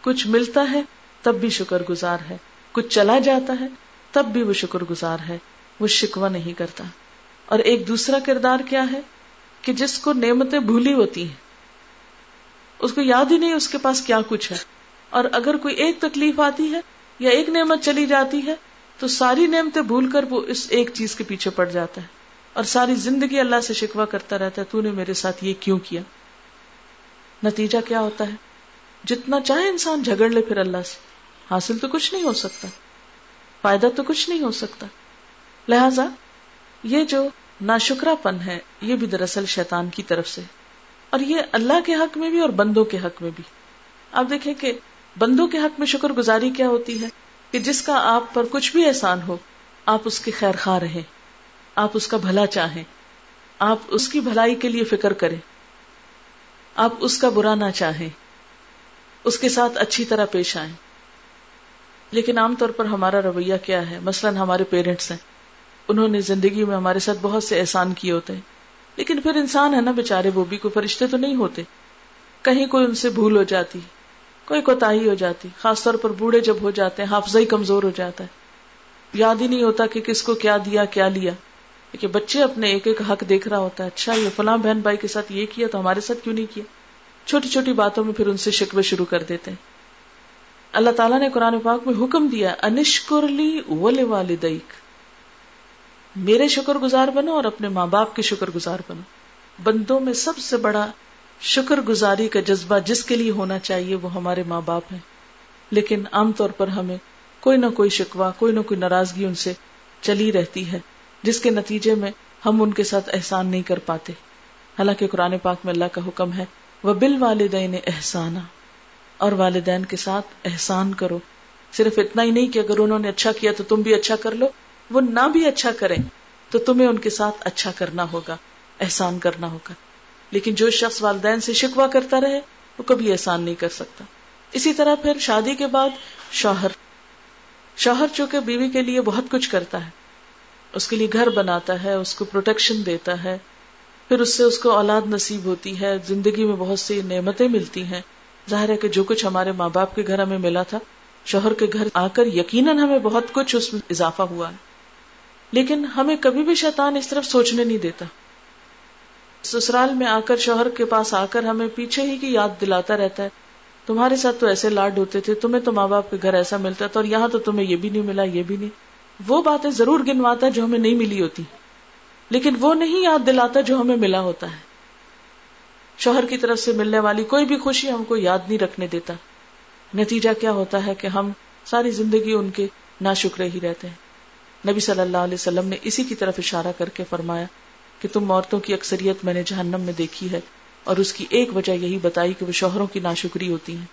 کچھ ملتا ہے تب بھی شکر گزار ہے۔ کچھ چلا جاتا ہے، تب بھی وہ شکر گزار ہے۔ وہ شکوا نہیں کرتا۔ اور ایک دوسرا کردار کیا ہے؟ کہ جس کو نعمتیں بھولی ہوتی ہیں۔ اس کو یاد ہی نہیں اس کے پاس کیا کچھ ہے۔ اور اگر کوئی ایک تکلیف آتی ہے یا ایک نعمت چلی جاتی ہے، تو ساری نعمتیں بھول کر وہ اس ایک چیز کے پیچھے پڑ جاتا ہے۔ اور ساری زندگی اللہ سے شکوا کرتا رہتا ہے، تو نے میرے ساتھ یہ کیوں کیا؟ نتیجہ کیا ہوتا ہے؟ جتنا چاہے انسان جھگڑ لے پھر اللہ سے۔ حاصل تو کچھ نہیں ہو سکتا۔ فائدہ تو کچھ نہیں ہو سکتا۔ لہذا یہ جو ناشکرا پن ہے، یہ بھی دراصل شیطان کی طرف سے۔ اور یہ اللہ کے حق میں بھی اور بندوں کے حق میں بھی۔ آپ دیکھیں کہ بندوں کے حق میں شکر گزاری کیا ہوتی ہے؟ کہ جس کا آپ پر کچھ بھی احسان ہو، آپ اس کے خیر خواہ رہیں۔ آپ اس کا بھلا چاہیں۔ آپ اس کی بھلائی کے لیے فکر کریں۔ آپ اس کا برا نہ چاہیں۔ اس کے ساتھ اچھی طرح پیش آئیں۔ لیکن عام طور پر ہمارا رویہ کیا ہے؟ مثلاً ہمارے پیرنٹس ہیں۔ انہوں نے زندگی میں ہمارے ساتھ بہت سے احسان کیے ہوتے ہیں۔ لیکن پھر انسان ہے نا بےچارے وہ بھی کوئی فرشتے تو نہیں ہوتے۔ کہیں کوئی ان سے بھول ہو جاتی، کوئی کوتا ہو جاتی۔ خاص طور پر بوڑھے جب ہو جاتے ہیں، حافظہ ہی کمزور ہو جاتا ہے۔ یاد ہی نہیں ہوتا کہ کس کو کیا دیا، کیا لیا۔ کہ بچے اپنے ایک ایک حق دیکھ رہا ہوتا ہے اچھا یہ فلاں بہن بھائی کے ساتھ یہ کیا تو ہمارے ساتھ کیوں نہیں کیا؟ چھوٹی چھوٹی باتوں میں پھر ان سے شکوے شروع کر دیتے ہیں۔ اللہ تعالیٰ نے قرآن پاک میں حکم دیا انشکرلی ول والدیک میرے شکر گزار بنو اور اپنے ماں باپ کے شکر گزار بنو۔ بندوں میں سب سے بڑا شکر گزاری کا جذبہ جس کے لیے ہونا چاہیے وہ ہمارے ماں باپ ہیں۔ لیکن عام طور پر ہمیں کوئی نہ کوئی شکوا کوئی نہ کوئی ناراضگی ان سے چلی رہتی ہے، جس کے نتیجے میں ہم ان کے ساتھ احسان نہیں کر پاتے۔ حالانکہ قرآن پاک میں اللہ کا حکم ہے وہ بل والدین احسانہ اور والدین کے ساتھ احسان کرو۔ صرف اتنا ہی نہیں کہ اگر انہوں نے اچھا کیا تو تم بھی اچھا کر لو۔ وہ نہ بھی اچھا کریں تو تمہیں ان کے ساتھ اچھا کرنا ہوگا، احسان کرنا ہوگا۔ لیکن جو شخص والدین سے شکوا کرتا رہے، وہ کبھی احسان نہیں کر سکتا۔ اسی طرح پھر شادی کے بعد شوہر۔ شوہر چونکہ بیوی کے لیے بہت کچھ کرتا ہے، اس کے لیے گھر بناتا ہے، اس کو پروٹیکشن دیتا ہے۔ پھر اس سے اس کو اولاد نصیب ہوتی ہے، زندگی میں بہت سی نعمتیں ملتی ہیں۔ ظاہر ہے کہ جو کچھ ہمارے ماں باپ کے گھر ہمیں ملا تھا، شوہر کے گھر آ کر یقیناً ہمیں بہت کچھ اس میں اضافہ ہوا ہے۔ لیکن ہمیں کبھی بھی شیطان اس طرف سوچنے نہیں دیتا۔ سسرال میں آ کر شوہر کے پاس آ کر ہمیں پیچھے ہی کی یاد دلاتا رہتا ہے۔ تمہارے ساتھ تو ایسے لاڈ ہوتے تھے، تمہیں تو ماں باپ کے گھر ایسا ملتا تھا اور یہاں تو تمہیں یہ بھی نہیں ملا، یہ بھی نہیں۔ وہ باتیں ضرور گنواتا جو ہمیں نہیں ملی ہوتی۔ لیکن وہ نہیں یاد دلاتا جو ہمیں ملا ہوتا ہے۔ شوہر کی طرف سے ملنے والی کوئی بھی خوشی ہم کو یاد نہیں رکھنے دیتا۔ نتیجہ کیا ہوتا ہے کہ ہم ساری زندگی ان کے ناشکرے ہی رہتے ہیں۔ نبی صلی اللہ علیہ وسلم نے اسی کی طرف اشارہ کر کے فرمایا کہ تم عورتوں کی اکثریت میں نے جہنم میں دیکھی ہے اور اس کی ایک وجہ یہی بتائی کہ وہ شوہروں کی ناشکری ہوتی ہیں۔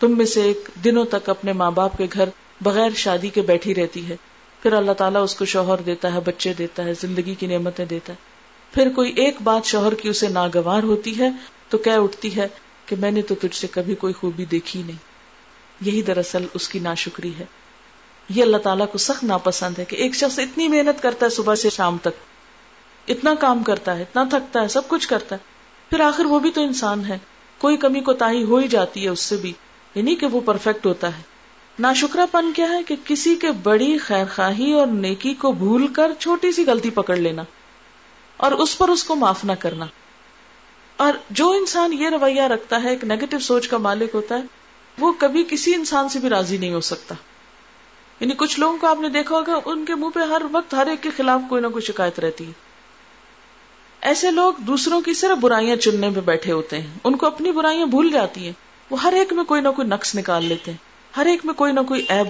تم میں سے ایک دنوں تک اپنے ماں باپ کے گھر بغیر شادی کے بیٹھی رہتی ہے۔ پھر اللہ تعالیٰ اس کو شوہر دیتا ہے، بچے دیتا ہے، زندگی کی نعمتیں دیتا ہے۔ پھر کوئی ایک بات شوہر کی اسے ناگوار ہوتی ہے تو کہہ اٹھتی ہے کہ میں نے تو تجھ سے کبھی کوئی خوبی دیکھی نہیں۔ یہی دراصل اس کی ناشکری ہے۔ یہ اللہ تعالیٰ کو سخت ناپسند ہے کہ ایک شخص اتنی محنت کرتا ہے صبح سے شام تک۔ اتنا کام کرتا ہے، اتنا تھکتا ہے، سب کچھ کرتا ہے۔ پھر آخر وہ بھی تو انسان ہے۔ کوئی کمی کو تاہی ہو ہی جاتی ہے اس سے بھی۔ یعنی کہ وہ پرفیکٹ ہوتا ہے۔ ناشکرا پن کیا ہے کہ کسی کے بڑی خیر خواہی اور نیکی کو بھول کر چھوٹی سی غلطی پکڑ لینا۔ اور اس پر اس کو معاف نہ کرنا۔ اور جو انسان یہ رویہ رکھتا ہے، ایک نیگیٹو سوچ کا مالک ہوتا ہے، وہ کبھی کسی انسان سے بھی راضی نہیں ہو سکتا۔ یعنی کچھ لوگوں کو آپ نے دیکھا ہوگا، ان کے منہ پہ ہر وقت، ہر ایک کے خلاف کوئی نہ کوئی شکایت رہتی ہے۔ ایسے لوگ دوسروں کی صرف برائیاں چننے میں بیٹھے ہوتے ہیں۔ ان کو اپنی برائیاں بھول جاتی ہیں۔ وہ ہر ایک میں کوئی نہ کوئی نقص نکال لیتے ہیں۔ ہر ایک میں کوئی نہ کوئی ایب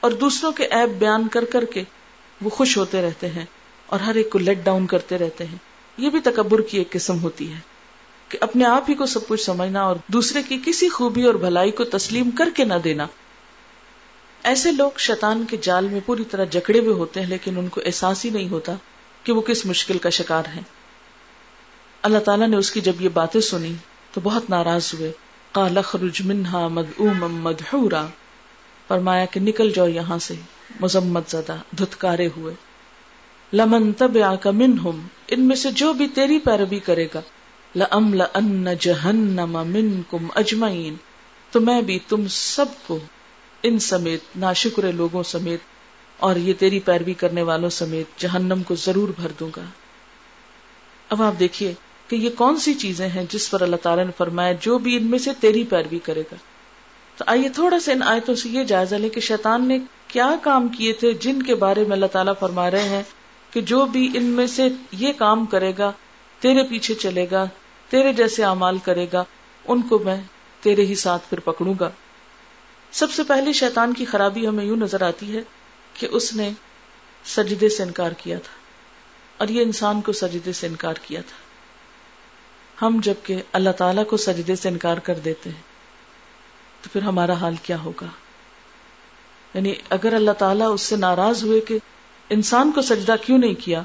اور دوسروں کے ایب بیان کر کر کے وہ خوش ہوتے رہتے ہیں۔ اور ہر ایک کو لیٹ ڈاؤن کرتے رہتے ہیں۔ یہ بھی تکبر کی ایک قسم ہوتی ہے کہ اپنے آپ ہی کو سب کچھ سمجھنا اور دوسرے کی کسی خوبی اور بھلائی کو تسلیم کر کے نہ دینا۔ ایسے لوگ شیطان کے جال میں پوری طرح جکڑے ہوئے ہوتے ہیں، لیکن ان کو احساس ہی نہیں ہوتا کہ وہ کس مشکل کا شکار ہے اللہ تعالیٰ نے اس کی جب یہ باتیں سنی تو بہت ناراض ہوئے۔ کالا خرج منہا مد مد فرمایا کہ نکل جاؤ یہاں سے۔ مذمت زدہ، دھتکارے ہوئے۔ لمن تب کا من ہم ان میں سے جو بھی تیری پیروی کرے گا لم لن جہنم من کم اجمعین، تو میں بھی تم سب کو ان سمیت ناشکر لوگوں سمیت اور یہ تیری پیروی کرنے والوں سمیت جہنم کو ضرور بھر دوں گا۔ اب آپ دیکھیے کہ یہ کون سی چیزیں ہیں جس پر اللہ تعالیٰ نے فرمایا جو بھی ان میں سے تیری پیروی کرے گا۔ تو آئیے تھوڑا سا ان آیتوں سے یہ جائزہ لے کہ شیطان نے کیا کام کیے تھے جن کے بارے میں اللہ تعالیٰ فرما رہے ہیں۔ کہ جو بھی ان میں سے یہ کام کرے گا، تیرے پیچھے چلے گا، تیرے جیسے امال کرے گا، ان کو میں تیرے ہی ساتھ پھر پکڑوں گا۔ سب سے پہلے شیطان کی خرابی ہمیں یوں نظر آتی ہے کہ اس نے سجدے سے انکار کیا تھا، اور یہ انسان کو سجدے سے انکار کیا تھا۔ ہم جبکہ اللہ تعالی کو سجدے سے انکار کر دیتے ہیں، تو پھر ہمارا حال کیا ہوگا؟ یعنی اگر اللہ تعالیٰ اس سے ناراض ہوئے کہ انسان کو سجدہ کیوں نہیں کیا؟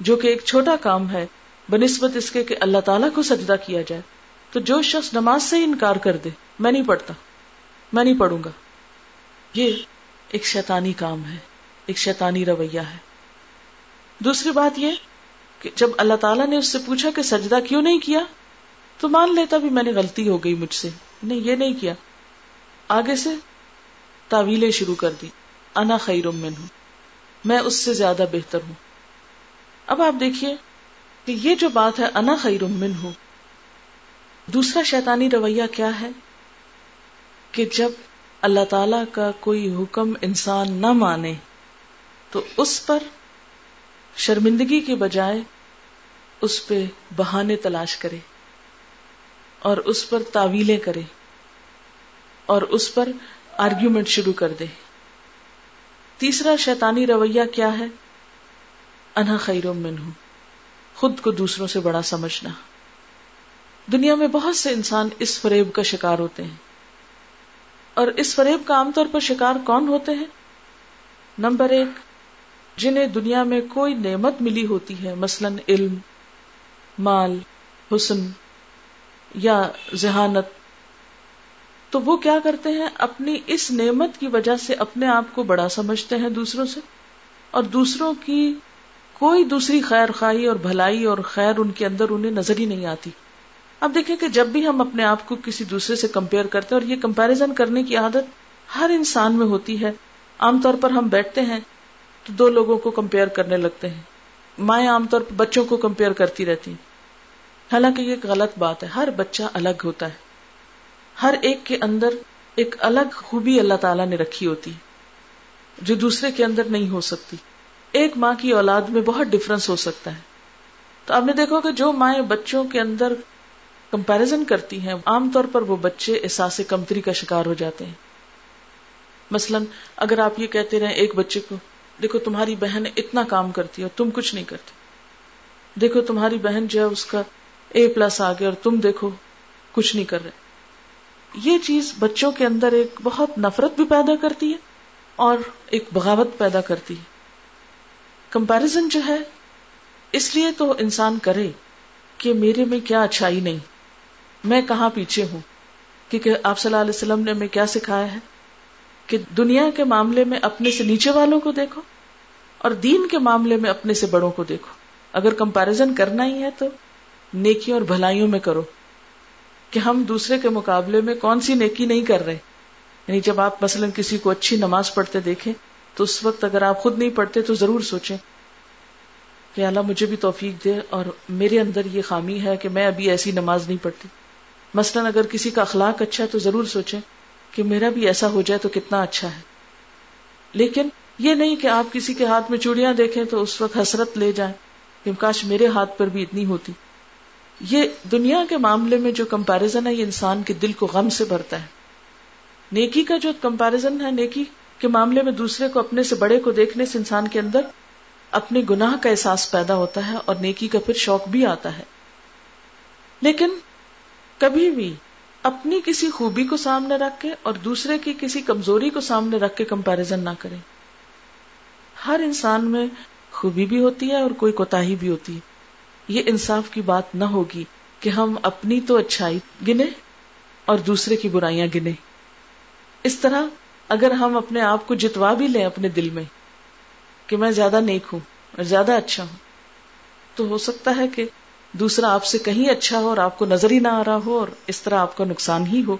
جو کہ ایک چھوٹا کام ہے، بنسبت اس کے کہ اللہ تعالیٰ کو سجدہ کیا جائے۔ تو جو شخص نماز سے ہی انکار کر دے، میں نہیں پڑھتا، میں نہیں پڑھوں گا۔ یہ ایک شیطانی کام ہے، ایک شیطانی رویہ ہے۔ دوسری بات یہ کہ جب اللہ تعالیٰ نے اس سے پوچھا کہ سجدہ کیوں نہیں کیا، تو مان لیتا بھی میں نے غلطی ہو گئی مجھ سے۔ نہیں، یہ نہیں کیا۔ آگے سے تعویلیں شروع کر دی انا خیر من ہوں میں اس سے زیادہ بہتر ہوں۔ اب آپ دیکھیے کہ یہ جو بات ہے، انا خیر من ہوں دوسرا شیطانی رویہ کیا ہے؟ کہ جب اللہ تعالی کا کوئی حکم انسان نہ مانے، تو اس پر شرمندگی کے بجائے اس پہ بہانے تلاش کرے اور اس پر تعویلیں کرے اور اس پر آرگیومنٹ شروع کر دے۔ تیسرا شیطانی رویہ کیا ہے؟ انہا خیر من ہوں خود کو دوسروں سے بڑا سمجھنا۔ دنیا میں بہت سے انسان اس فریب کا شکار ہوتے ہیں۔ اور اس فریب کا عام طور پر شکار کون ہوتے ہیں؟ نمبر ایک، جنہیں دنیا میں کوئی نعمت ملی ہوتی ہے، مثلا علم، مال، حسن یا ذہانت۔ تو وہ کیا کرتے ہیں؟ اپنی اس نعمت کی وجہ سے اپنے آپ کو بڑا سمجھتے ہیں دوسروں سے۔ اور دوسروں کی کوئی دوسری خیر خواہی اور بھلائی اور خیر ان کے اندر انہیں نظر ہی نہیں آتی۔ اب دیکھیں کہ جب بھی ہم اپنے آپ کو کسی دوسرے سے کمپیئر کرتے ہیں اور یہ کمپیرزن کرنے کی عادت ہر انسان میں ہوتی ہے۔ عام طور پر ہم بیٹھتے ہیں تو دو لوگوں کو کمپیئر کرنے لگتے ہیں۔ مائیں عام طور پر بچوں کو کمپیئر کرتی رہتی ہیں۔ حالانکہ یہ ایک غلط بات ہے، ہر بچہ الگ ہوتا ہے۔ ہر ایک کے اندر ایک الگ خوبی اللہ تعالیٰ نے رکھی ہوتی، جو دوسرے کے اندر نہیں ہو سکتی۔ ایک ماں کی اولاد میں بہت ڈفرنس ہو سکتا ہے۔ تو آپ نے دیکھو کہ جو مائیں بچوں کے اندر کمپیرزن کرتی ہیں، عام طور پر وہ بچے احساس کمتری کا شکار ہو جاتے ہیں۔ مثلا اگر آپ یہ کہتے رہے ایک بچے کو، دیکھو تمہاری بہن اتنا کام کرتی ہے اور تم کچھ نہیں کرتے دیکھو تمہاری بہن جو ہے اس کا اے پلس آ گیا اور تم دیکھو کچھ نہیں کر رہے۔ یہ چیز بچوں کے اندر ایک بہت نفرت بھی پیدا کرتی ہے اور ایک بغاوت پیدا کرتی ہے۔ کمپیرزن جو ہے، اس لیے تو انسان کرے کہ میرے میں کیا اچھائی نہیں، میں کہاں پیچھے ہوں؟ کیونکہ آپ صلی اللہ علیہ وسلم نے ہمیں کیا سکھایا ہے؟ کہ دنیا کے معاملے میں اپنے سے نیچے والوں کو دیکھو اور دین کے معاملے میں اپنے سے بڑوں کو دیکھو۔ اگر کمپیرزن کرنا ہی ہے تو نیکیوں اور بھلائیوں میں کرو۔ کہ ہم دوسرے کے مقابلے میں کون سی نیکی نہیں کر رہے؟ یعنی جب آپ مثلاً کسی کو اچھی نماز پڑھتے دیکھیں، تو اس وقت اگر آپ خود نہیں پڑھتے تو ضرور سوچیں کہ اللہ مجھے بھی توفیق دے اور میرے اندر یہ خامی ہے کہ میں ابھی ایسی نماز نہیں پڑھتی۔ مثلاً اگر کسی کا اخلاق اچھا ہے تو ضرور سوچیں کہ میرا بھی ایسا ہو جائے تو کتنا اچھا ہے۔ لیکن یہ نہیں کہ آپ کسی کے ہاتھ میں چوڑیاں دیکھیں تو اس وقت حسرت لے جائیں کہ کاش میرے ہاتھ پر بھی اتنی ہوتی۔ یہ دنیا کے معاملے میں جو کمپیرزن ہے، یہ انسان کے دل کو غم سے بھرتا ہے۔ نیکی کا جو کمپیرزن ہے، نیکی کے معاملے میں دوسرے کو اپنے سے بڑے کو دیکھنے سے انسان کے اندر اپنے گناہ کا احساس پیدا ہوتا ہے اور نیکی کا پھر شوق بھی آتا ہے۔ لیکن کبھی بھی اپنی کسی خوبی کو سامنے رکھ کے اور دوسرے کی کسی کمزوری کو سامنے رکھ کے کمپیرزن نہ کریں ہر انسان میں خوبی بھی ہوتی ہے اور کوئی کوتا بھی ہوتی ہے۔ یہ انصاف کی بات نہ ہوگی کہ ہم اپنی تو اچھائی گنے اور دوسرے کی برائیاں گنے۔ اس طرح اگر ہم اپنے آپ کو جتوا بھی لیں اپنے دل میں کہ میں زیادہ نیک ہوں اور زیادہ اچھا ہوں، تو ہو سکتا ہے کہ دوسرا آپ سے کہیں اچھا ہو اور آپ کو نظر ہی نہ آ رہا ہو اور اس طرح آپ کا نقصان ہی ہو۔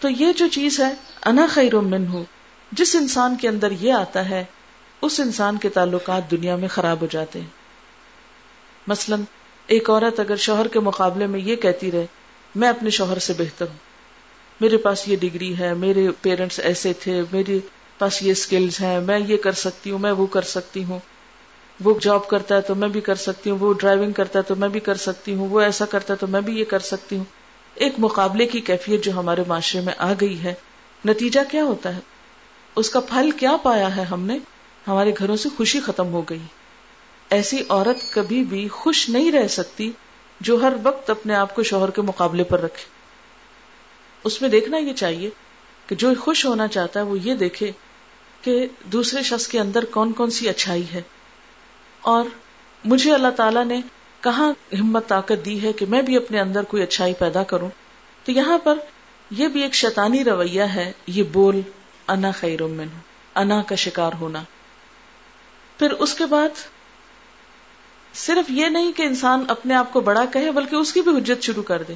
تو یہ جو چیز ہے، انا خیر من ہو۔ جس انسان کے اندر یہ آتا ہے، اس انسان کے تعلقات دنیا میں خراب ہو جاتے ہیں۔ مثلا، ایک عورت اگر شوہر کے مقابلے میں یہ کہتی رہے، میں اپنے شوہر سے بہتر ہوں۔ میرے پاس یہ ڈگری ہے، میرے پیرنٹس ایسے تھے، میرے پاس یہ اسکلز ہیں، میں یہ کر سکتی ہوں، میں وہ کر سکتی ہوں۔ وہ جاب کرتا ہے تو میں بھی کر سکتی ہوں، وہ ڈرائیونگ کرتا ہے تو میں بھی کر سکتی ہوں، وہ ایسا کرتا ہے تو میں بھی یہ کر سکتی ہوں۔ ایک مقابلے کی کیفیت جو ہمارے معاشرے میں آ گئی ہے، نتیجہ کیا ہوتا ہے؟ اس کا پھل کیا پایا ہے ہم نے؟ ہمارے گھروں سے خوشی ختم ہو گئی۔ ایسی عورت کبھی بھی خوش نہیں رہ سکتی جو ہر وقت اپنے آپ کو شوہر کے مقابلے پر رکھے۔ اس میں دیکھنا یہ چاہیے کہ جو خوش ہونا چاہتا ہے وہ یہ دیکھے کہ دوسرے شخص کے اندر کون کون سی اچھائی ہے۔ اور مجھے اللہ تعالیٰ نے کہاں ہمت طاقت دی ہے کہ میں بھی اپنے اندر کوئی اچھائی پیدا کروں؟ تو یہاں پر یہ بھی ایک شیطانی رویہ ہے، یہ بول، انا خیر من انا کا شکار ہونا۔ پھر اس کے بعد صرف یہ نہیں کہ انسان اپنے آپ کو بڑا کہے بلکہ اس کی بھی حجت شروع کر دے۔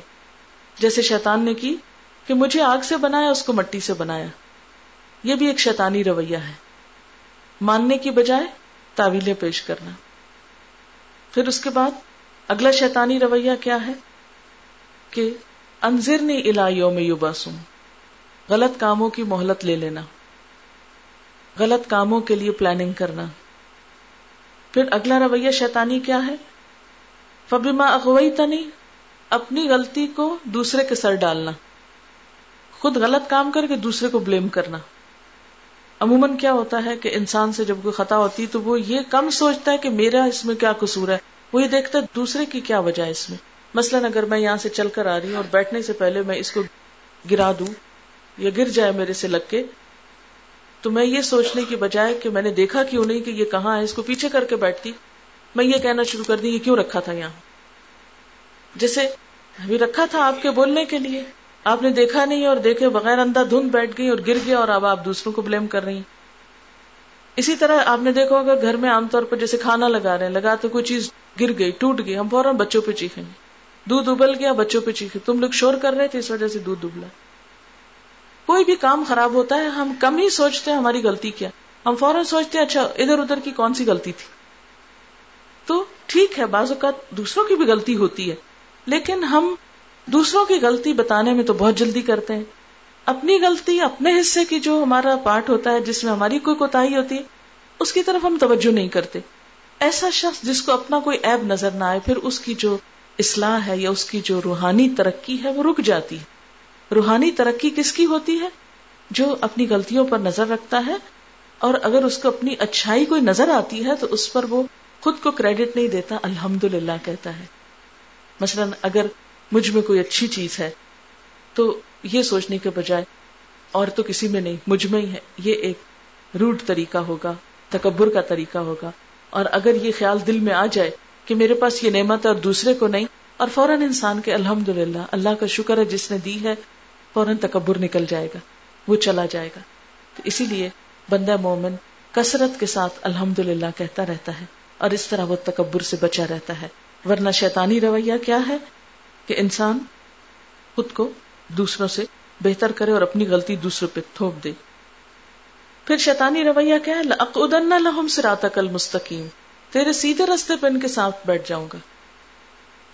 جیسے شیطان نے کی کہ مجھے آگ سے بنایا، اس کو مٹی سے بنایا۔ یہ بھی ایک شیطانی رویہ ہے۔ ماننے کی بجائے تعویلیں پیش کرنا۔ پھر اس کے بعد اگلا شیطانی رویہ کیا ہے؟ کہ انضر نے الایوں میں یو غلط کاموں کی مہلت لے لینا۔ غلط کاموں کے لیے پلاننگ کرنا۔ پھر اگلا رویہ شیطانی کیا ہے؟ فبیما اغوئی تنی اپنی غلطی کو دوسرے کے سر ڈالنا۔ خود غلط کام کر کے دوسرے کو بلیم کرنا۔ عموماً کیا ہوتا ہے کہ انسان سے جب کوئی خطا ہوتی تو وہ یہ کم سوچتا ہے کہ میرا اس میں کیا قصور ہے۔ وہ یہ دیکھتا ہے دوسرے کی کیا وجہ ہے اس میں۔ مثلاً اگر میں یہاں سے چل کر آ رہی ہوں اور بیٹھنے سے پہلے میں اس کو گرا دوں یا گر جائے میرے سے لگ کے تو میں یہ سوچنے کی بجائے کہ میں نے دیکھا کیوں نہیں کہ یہ کہاں ہے؟ اس کو پیچھے کر کے بیٹھتی۔ میں یہ کہنا شروع کر دی، یہ کیوں رکھا تھا یہاں؟ جیسے ابھی رکھا تھا آپ کے بولنے کے لیے۔ آپ نے دیکھا نہیں اور دیکھے بغیر اندھا دھند بیٹھ گئی اور گر گیا اور اب آپ دوسروں کو بلیم کر رہی ہیں۔ اسی طرح آپ نے دیکھا ہوگا گھر میں عام طور پر جیسے کھانا لگا رہے ہیں۔ لگاتے کوئی چیز گر گئی، ٹوٹ گئی۔ ہم فوراً بچوں پہ چیخیں دودھ ابل گیا، بچوں پہ چیخے تم لوگ شور کر رہے تھے اس وجہ سے دودھ ابلا۔ کوئی بھی کام خراب ہوتا ہے، ہم کم ہی سوچتے ہیں ہماری غلطی کیا۔ ہم فوراً سوچتے ہیں اچھا ادھر ادھر کی کون سی غلطی تھی؟ تو ٹھیک ہے، بعض اوقات دوسروں کی بھی غلطی ہوتی ہے۔ لیکن ہم دوسروں کی غلطی بتانے میں تو بہت جلدی کرتے ہیں۔ اپنی غلطی، اپنے حصے کی جو ہمارا پارٹ ہوتا ہے، جس میں ہماری کوئی کوتا ہوتی ہے، اس کی طرف ہم توجہ نہیں کرتے۔ ایسا شخص جس کو اپنا کوئی عیب نظر نہ آئے، پھر اس کی جو اصلاح ہے یا اس کی جو روحانی ترقی ہے، وہ رک جاتی ہے۔ روحانی ترقی کس کی ہوتی ہے؟ جو اپنی غلطیوں پر نظر رکھتا ہے، اور اگر اس کو اپنی اچھائی کوئی نظر آتی ہے، تو اس پر وہ خود کو کریڈٹ نہیں دیتا الحمد للہ کہتا ہے۔ مثلاً اگر مجھ میں کوئی اچھی چیز ہے، تو یہ سوچنے کے بجائے، اور تو کسی میں نہیں، مجھ میں ہی ہے، یہ ایک روڈ طریقہ ہوگا، تکبر کا طریقہ ہوگا۔ اور اگر یہ خیال دل میں آ جائے کہ میرے پاس یہ نعمت ہے اور دوسرے کو نہیں، اور فوراً انسان کے الحمد للہ اللہ کا شکر ہے جس نے دی ہے فوراً تکبر نکل جائے گا، وہ چلا جائے گا۔ تو اسی لیے بندہ مومن کثرت کے ساتھ الحمد للہ کہتا رہتا ہے اور اس طرح وہ تکبر سے بچا رہتا ہے۔ ورنہ شیطانی رویہ کیا ہے؟ کہ انسان خود کو دوسروں سے بہتر کرے اور اپنی غلطی دوسروں پہ تھوپ دے۔ پھر شیطانی رویہ کیا ہے؟ لَأَقْعُدَنَّ لَهُمْ صِرَاطَكَ الْمُسْتَقِيمِ۔ تیرے سیدھے رستے پہ ان کے ساتھ بیٹھ جاؤں گا۔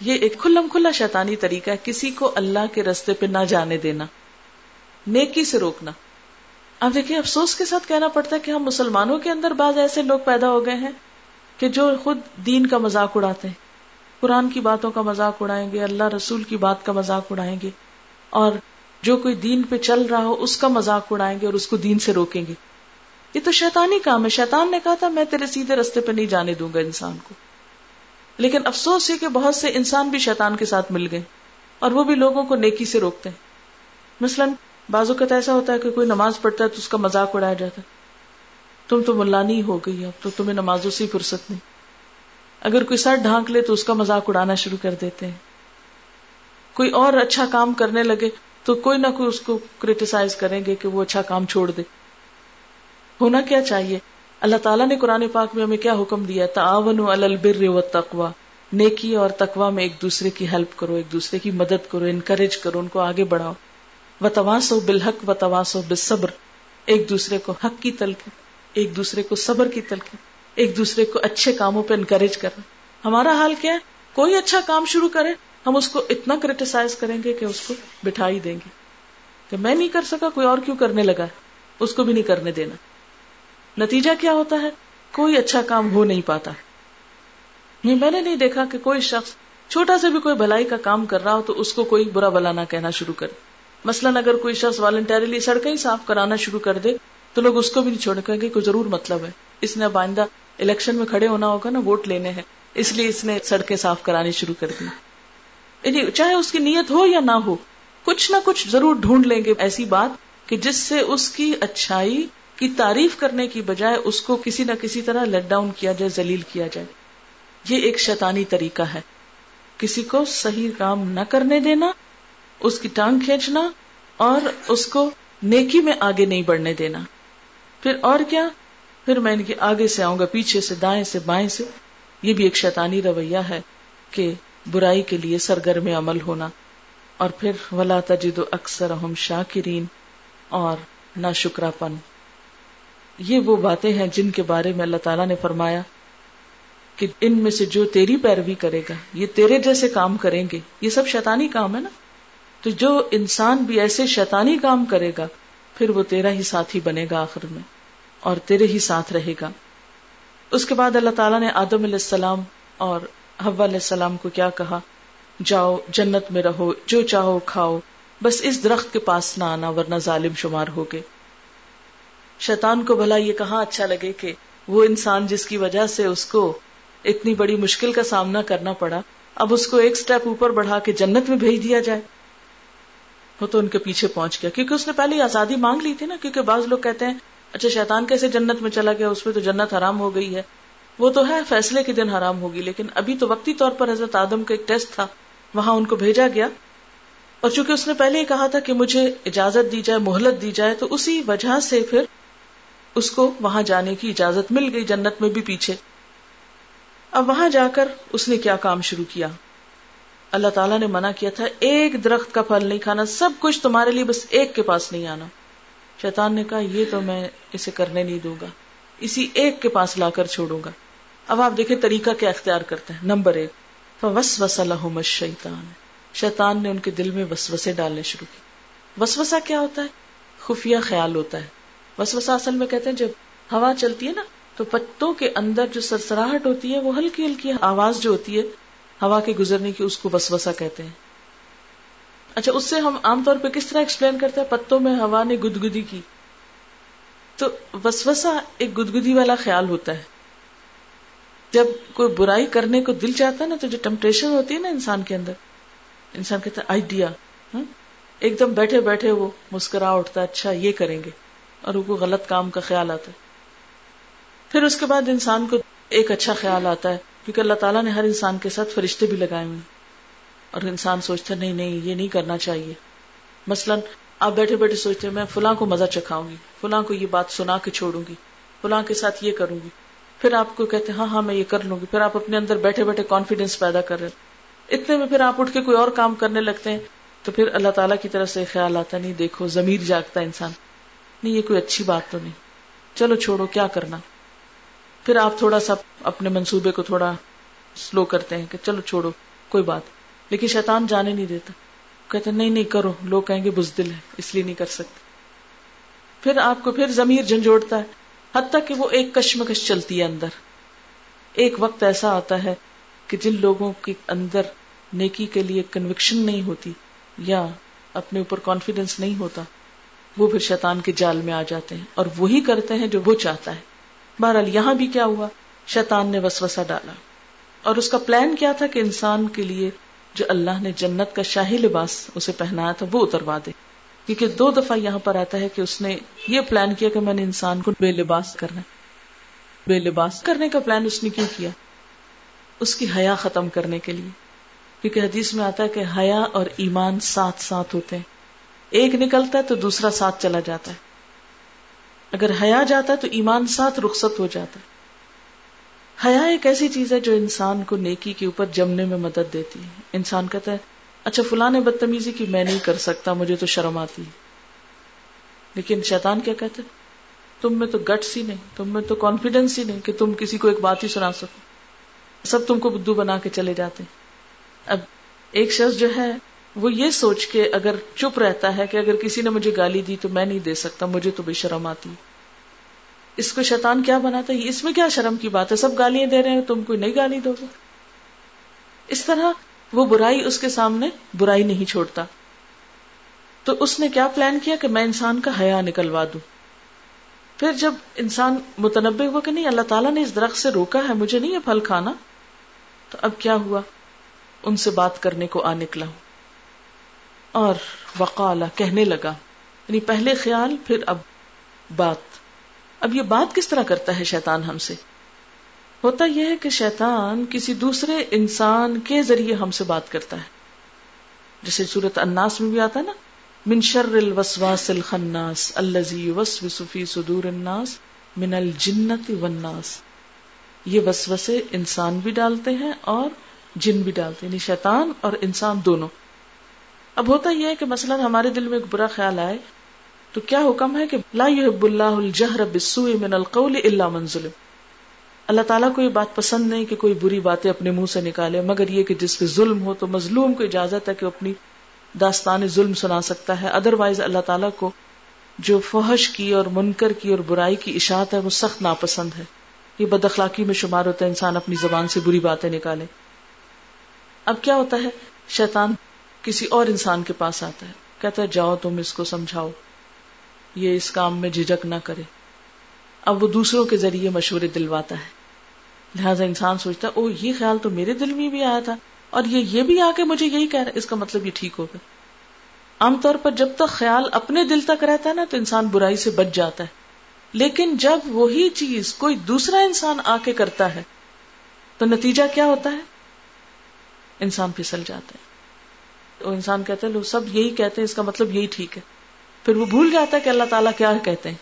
یہ ایک کھلم کھلا شیطانی طریقہ ہے، کسی کو اللہ کے رستے پہ نہ جانے دینا، نیکی سے روکنا۔ اب دیکھیں، افسوس کے ساتھ کہنا پڑتا ہے کہ ہم مسلمانوں کے اندر بعض ایسے لوگ پیدا ہو گئے ہیں کہ جو خود دین کا مذاق اڑاتے ہیں۔ قرآن کی باتوں کا مذاق اڑائیں گے، اللہ رسول کی بات کا مذاق اڑائیں گے۔ اور جو کوئی دین پہ چل رہا ہو، اس کا مذاق اڑائیں گے اور اس کو دین سے روکیں گے۔ یہ تو شیطانی کام ہے۔ شیطان نے کہا تھا، میں تیرے سیدھے رستے پہ نہیں جانے دوں گا انسان کو۔ لیکن افسوس یہ کہ بہت سے انسان بھی شیطان کے ساتھ مل گئے اور وہ بھی لوگوں کو نیکی سے روکتے ہیں۔ مثلاً بازو کا ایسا ہوتا ہے کہ کوئی نماز پڑھتا ہے تو اس کا مذاق اڑایا جاتا ہے۔ تم تو ملانی ہو گئی اب تو تمہیں نمازوں سے فرصت نہیں۔ اگر کوئی سر ڈھانک لے تو اس کا مذاق اڑانا شروع کر دیتے ہیں۔ کوئی اور اچھا کام کرنے لگے تو کوئی نہ کوئی اس کو کریٹیسائز کریں گے کہ وہ اچھا کام چھوڑ دے۔ ہونا کیا چاہیے؟ اللہ تعالیٰ نے قرآن پاک میں ہمیں کیا حکم دیا؟ تعاون البر و تقوا نیکی اور تقوا میں ایک دوسرے کی ہیلپ کرو، ایک دوسرے کی مدد کرو انکریج کرو، ان کو آگے بڑھاؤ۔ و تواسو بالحق و تواسو بالصبر۔ ایک دوسرے کو حق کی تلقین ایک دوسرے کو صبر کی تلقین ایک دوسرے کو اچھے کاموں پہ انکریج کرنا ہمارا حال کیا ہے؟ کوئی اچھا کام شروع کرے، ہم اس کو اتنا کریٹیسائز کریں گے کہ اس کو بٹھا ہی دیں گے۔ کہ میں نہیں کر سکا، کوئی اور کیوں کرنے لگا اس کو بھی نہیں کرنے دینا۔ نتیجہ کیا ہوتا ہے؟ کوئی اچھا کام ہو نہیں پاتا۔ یہ میں نے نہیں دیکھا کہ کوئی شخص چھوٹا سے بھی کوئی بھلائی کا کام کر رہا ہو تو اس کو کوئی برا بلا نہ کہنا شروع کرے۔ مثلاً اگر کوئی شخص والنٹریلی سڑکیں ہی صاف کرانا شروع کر دے تو لوگ اس کو بھی نہیں چھوڑ گے کوئی ضرور مطلب ہے۔ اس نے اب آئندہ الیکشن میں کھڑے ہونا ہوگا نا، ووٹ لینے ہیں۔ اس لیے اس نے سڑکیں صاف کرانی شروع کر دی۔ یعنی چاہے اس کی نیت ہو یا نہ ہو، کچھ نہ کچھ ضرور ڈھونڈ لیں گے۔ ایسی بات کہ جس سے اس کی اچھائی کی تعریف کرنے کی بجائے اس کو کسی نہ کسی طرح لیٹ ڈاؤن کیا جائے، ذلیل کیا جائے۔ یہ ایک شیطانی طریقہ ہے۔ کسی کو صحیح کام نہ کرنے دینا، اس کی ٹانگ کھینچنا اور اس کو نیکی میں آگے نہیں بڑھنے دینا۔ پھر اور کیا؟ پھر میں ان کے آگے سے آؤں گا، پیچھے سے، دائیں سے، بائیں سے۔ یہ بھی ایک شیطانی رویہ ہے کہ برائی کے لیے سرگرم عمل ہونا۔ اور پھر ولا تجد اکثر ہم شاکرین اور نہ شکرا پن یہ وہ باتیں ہیں جن کے بارے میں اللہ تعالیٰ نے فرمایا کہ ان میں سے جو تیری پیروی کرے گا، یہ تیرے جیسے کام کریں گے۔ یہ سب شیطانی کام ہے نا؟ تو جو انسان بھی ایسے شیطانی کام کرے گا، پھر وہ تیرا ہی ساتھی بنے گا آخر میں، اور تیرے ہی ساتھ رہے گا۔ اس کے بعد اللہ تعالیٰ نے آدم علیہ السلام اور حوا علیہ السلام کو کیا کہا؟ جاؤ، جنت میں رہو، جو چاہو کھاؤ، بس اس درخت کے پاس نہ آنا ورنہ ظالم شمار ہوگے۔ شیطان کو بھلا یہ کہاں اچھا لگے کہ وہ انسان جس کی وجہ سے اس کو اتنی بڑی مشکل کا سامنا کرنا پڑا، اب اس کو ایک سٹیپ اوپر بڑھا کے جنت میں بھیج دیا جائے۔ وہ تو ان کے پیچھے پہنچ گیا، کیونکہ اس نے پہلے آزادی مانگ لی تھی نا، کیونکہ بعض لوگ کہتے ہیں اچھا شیطان کیسے جنت میں چلا گیا، اس میں تو جنت حرام ہو گئی ہے۔ وہ تو ہے، فیصلے کے دن حرام ہوگی، لیکن ابھی تو وقتی طور پر حضرت آدم کا ایک ٹیسٹ تھا، وہاں ان کو بھیجا گیا۔ اور چونکہ اس نے پہلے ہی کہا تھا کہ مجھے اجازت دی جائے، مہلت دی جائے، تو اسی وجہ سے پھر اس کو وہاں جانے کی اجازت مل گئی جنت میں بھی پیچھے۔ اب وہاں جا کر اس نے کیا کام شروع کیا؟ اللہ تعالیٰ نے منع کیا تھا، ایک درخت کا پھل نہیں کھانا، سب کچھ تمہارے لیے بس ایک کے پاس نہیں آنا۔ شیطان نے کہا، یہ تو میں اسے کرنے نہیں دوں گا، اسی ایک کے پاس لا کر چھوڑوں گا۔ اب آپ دیکھیں طریقہ کیا اختیار کرتے ہیں۔ نمبر ایک وس وس الحم شیتان شیطان نے ان کے دل میں وسوسے ڈالنے شروع کی وسوسا کیا ہوتا ہے؟ خفیہ خیال ہوتا ہے۔ وسوسا اصل میں کہتے ہیں، جب ہوا چلتی ہے نا، تو پتوں کے اندر جو سرسراہٹ ہوتی ہے، وہ ہلکی ہلکی آواز جو ہوتی ہے، ہوا کے گزرنے کی اس کو وسوسا کہتے ہیں۔ اچھا اس سے ہم عام طور پہ کس طرح ایکسپلین کرتے ہیں؟ پتوں میں ہوا نے گدگدی کی۔ تو وسوسا ایک گدگدی والا خیال ہوتا ہے۔ جب کوئی برائی کرنے کو دل چاہتا ہے نا، تو جو ٹمپٹیشن ہوتی ہے نا انسان کے اندر، انسان کہتا ہے آئیڈیا ہاں، ایک دم بیٹھے بیٹھے وہ مسکرا اٹھتا ہے اچھا یہ کریں گے۔ اور وہ غلط کام کا خیال آتا ہے۔ پھر اس کے بعد انسان کو ایک اچھا خیال آتا ہے، کیونکہ اللہ تعالیٰ نے ہر انسان کے ساتھ فرشتے بھی لگائے ہوئے اور انسان سوچتا نہیں نہیں، یہ نہیں کرنا چاہیے۔ مثلاً آپ بیٹھے بیٹھے سوچتے میں فلاں کو مزہ چکھاؤں گی، فلاں کو یہ بات سنا کے چھوڑوں گی، فلاں کے ساتھ یہ کروں گی۔ پھر آپ کو کہتے ہاں ہاں میں یہ کر لوں گی۔ پھر آپ اپنے اندر بیٹھے بیٹھے کانفیڈینس پیدا کر رہے اتنے میں پھر آپ اٹھ کے کوئی اور کام کرنے لگتے ہیں، تو پھر اللہ تعالیٰ کی طرف سے خیال آتا نہیں، دیکھو، ضمیر جاگتا انسان۔ نہیں، یہ کوئی اچھی بات تو نہیں۔ چلو چھوڑو، کیا کرنا؟ پھر آپ تھوڑا سا اپنے منصوبے کو تھوڑا سلو کرتے ہیں کہ چلو چھوڑو، کوئی بات۔ لیکن شیطان جانے نہیں دیتا۔ کہتے نہیں نہیں، کرو۔ لوگ کہیں گے، بزدل ہے اس لیے نہیں کر سکتے۔ پھر آپ کو پھر ضمیر جھنجھوڑتا ہے۔ حتیٰ کہ وہ ایک کشمکش چلتی ہے اندر۔ ایک وقت ایسا آتا ہے کہ جن لوگوں کے اندر نیکی کے لیے کنوکشن نہیں ہوتی یا اپنے اوپر کانفیڈینس نہیں ہوتا وہ پھر شیطان کے جال میں آ جاتے ہیں اور وہی کرتے ہیں جو وہ چاہتا ہے۔ بہرحال یہاں بھی کیا ہوا؟ شیطان نے وسوسہ ڈالا۔ اور اس کا پلان کیا تھا کہ انسان کے لیے جو اللہ نے جنت کا شاہی لباس اسے پہنایا تھا، وہ اتروا دے۔ کیونکہ دو دفعہ یہاں پر آتا ہے کہ اس نے یہ پلان کیا کہ میں نے انسان کو بے لباس کرنا بے لباس کرنے کا پلان اس نے کیوں کیا؟ اس کی حیا ختم کرنے کے لیے۔ کیونکہ حدیث میں آتا ہے کہ حیا اور ایمان ساتھ ساتھ ہوتے ہیں۔ ایک نکلتا ہے تو دوسرا ساتھ چلا جاتا ہے۔ اگر حیا جاتا ہے تو ایمان ساتھ رخصت ہو جاتا ہے۔ حیا ایک ایسی چیز ہے جو انسان کو نیکی کے اوپر جمنے میں مدد دیتی ہے۔ انسان کہتا ہے اچھا فلاں نے بدتمیزی کی، میں نہیں کر سکتا، مجھے تو شرم آتی لیکن شیطان کیا کہتے تم میں تو گٹس ہی نہیں، تم میں تو کانفیڈینس ہی نہیں کہ تم کسی کو ایک بات ہی سنا سکو۔ سب تم کو بدھو بنا کے چلے جاتے ہیں۔ اب ایک شخص جو ہے وہ یہ سوچ کے اگر چپ رہتا ہے کہ اگر کسی نے مجھے گالی دی تو میں نہیں دے سکتا، مجھے تو بے شرم آتی۔ اس کو شیطان کیا بناتا ہے؟ اس میں کیا شرم کی بات ہے؟ سب گالیاں دے رہے ہیں، تم کوئی نہیں گالی دو گے؟ اس طرح وہ برائی اس کے سامنے برائی نہیں چھوڑتا۔ تو اس نے کیا پلان کیا کہ میں انسان کا حیا نکلوا دوں؟ پھر جب انسان متنبع ہوا کہ نہیں، اللہ تعالیٰ نے اس درخت سے روکا ہے، مجھے نہیں یہ پھل کھانا؟ تو اب کیا ہوا؟ ان سے بات کرنے کو آ نکلا ہوں۔ اور وقالا کہنے لگا یعنی پہلے خیال، پھر اب بات۔ اب یہ بات کس طرح کرتا ہے شیطان ہم سے؟ ہوتا یہ ہے کہ شیطان کسی دوسرے انسان کے ذریعے ہم سے بات کرتا ہے۔ جیسے صورت اناس میں بھی آتا ہے نا، من شر الوسواس الخناس الذي يوسوس في صدور الناس من الجنت والناس۔ یہ وسوسے انسان بھی ڈالتے ہیں اور جن بھی ڈالتے ہیں یعنی شیطان اور انسان دونوں۔ اب ہوتا یہ ہے کہ مثلا ہمارے دل میں ایک برا خیال آئے تو کیا حکم ہے کہ لا يحب اللہ الجہر بالسوء من القول الا من ظلم۔ اللہ تعالیٰ کو یہ بات پسند نہیں کہ کوئی بری باتیں اپنے منہ سے نکالے، مگر یہ کہ جس پہ ظلم ہو تو مظلوم کو اجازت ہے کہ اپنی داستان ظلم سنا سکتا ہے۔ ادر وائز اللہ تعالیٰ کو جو فحش کی اور منکر کی اور برائی کی اشاعت ہے وہ سخت ناپسند ہے۔ یہ بد اخلاقی میں شمار ہوتا ہے انسان اپنی زبان سے بری باتیں نکالے۔ اب کیا ہوتا ہے؟ شیطان کسی اور انسان کے پاس آتا ہے، کہتا ہے، جاؤ تم اس کو سمجھاؤ، یہ اس کام میں جھجک نہ کرے۔ اب وہ دوسروں کے ذریعے مشورے دلواتا ہے۔ لہٰذا انسان سوچتا ہے او یہ خیال تو میرے دل میں بھی آیا تھا، اور یہ یہ بھی آ کے مجھے یہی کہہ رہا ہے۔ اس کا مطلب یہ ٹھیک ہوگا۔ عام طور پر جب تک خیال اپنے دل تک رہتا ہے نا، تو انسان برائی سے بچ جاتا ہے۔ لیکن جب وہی چیز کوئی دوسرا انسان آ کے کرتا ہے، تو نتیجہ کیا ہوتا ہے؟ انسان پھسل جاتا ہے۔ تو انسان کہتا ہے، لوگ سب یہی کہتے ہیں، اس کا مطلب یہی ٹھیک ہے۔ پھر وہ بھول جاتا ہے کہ اللہ تعالیٰ کیا کہتے ہیں۔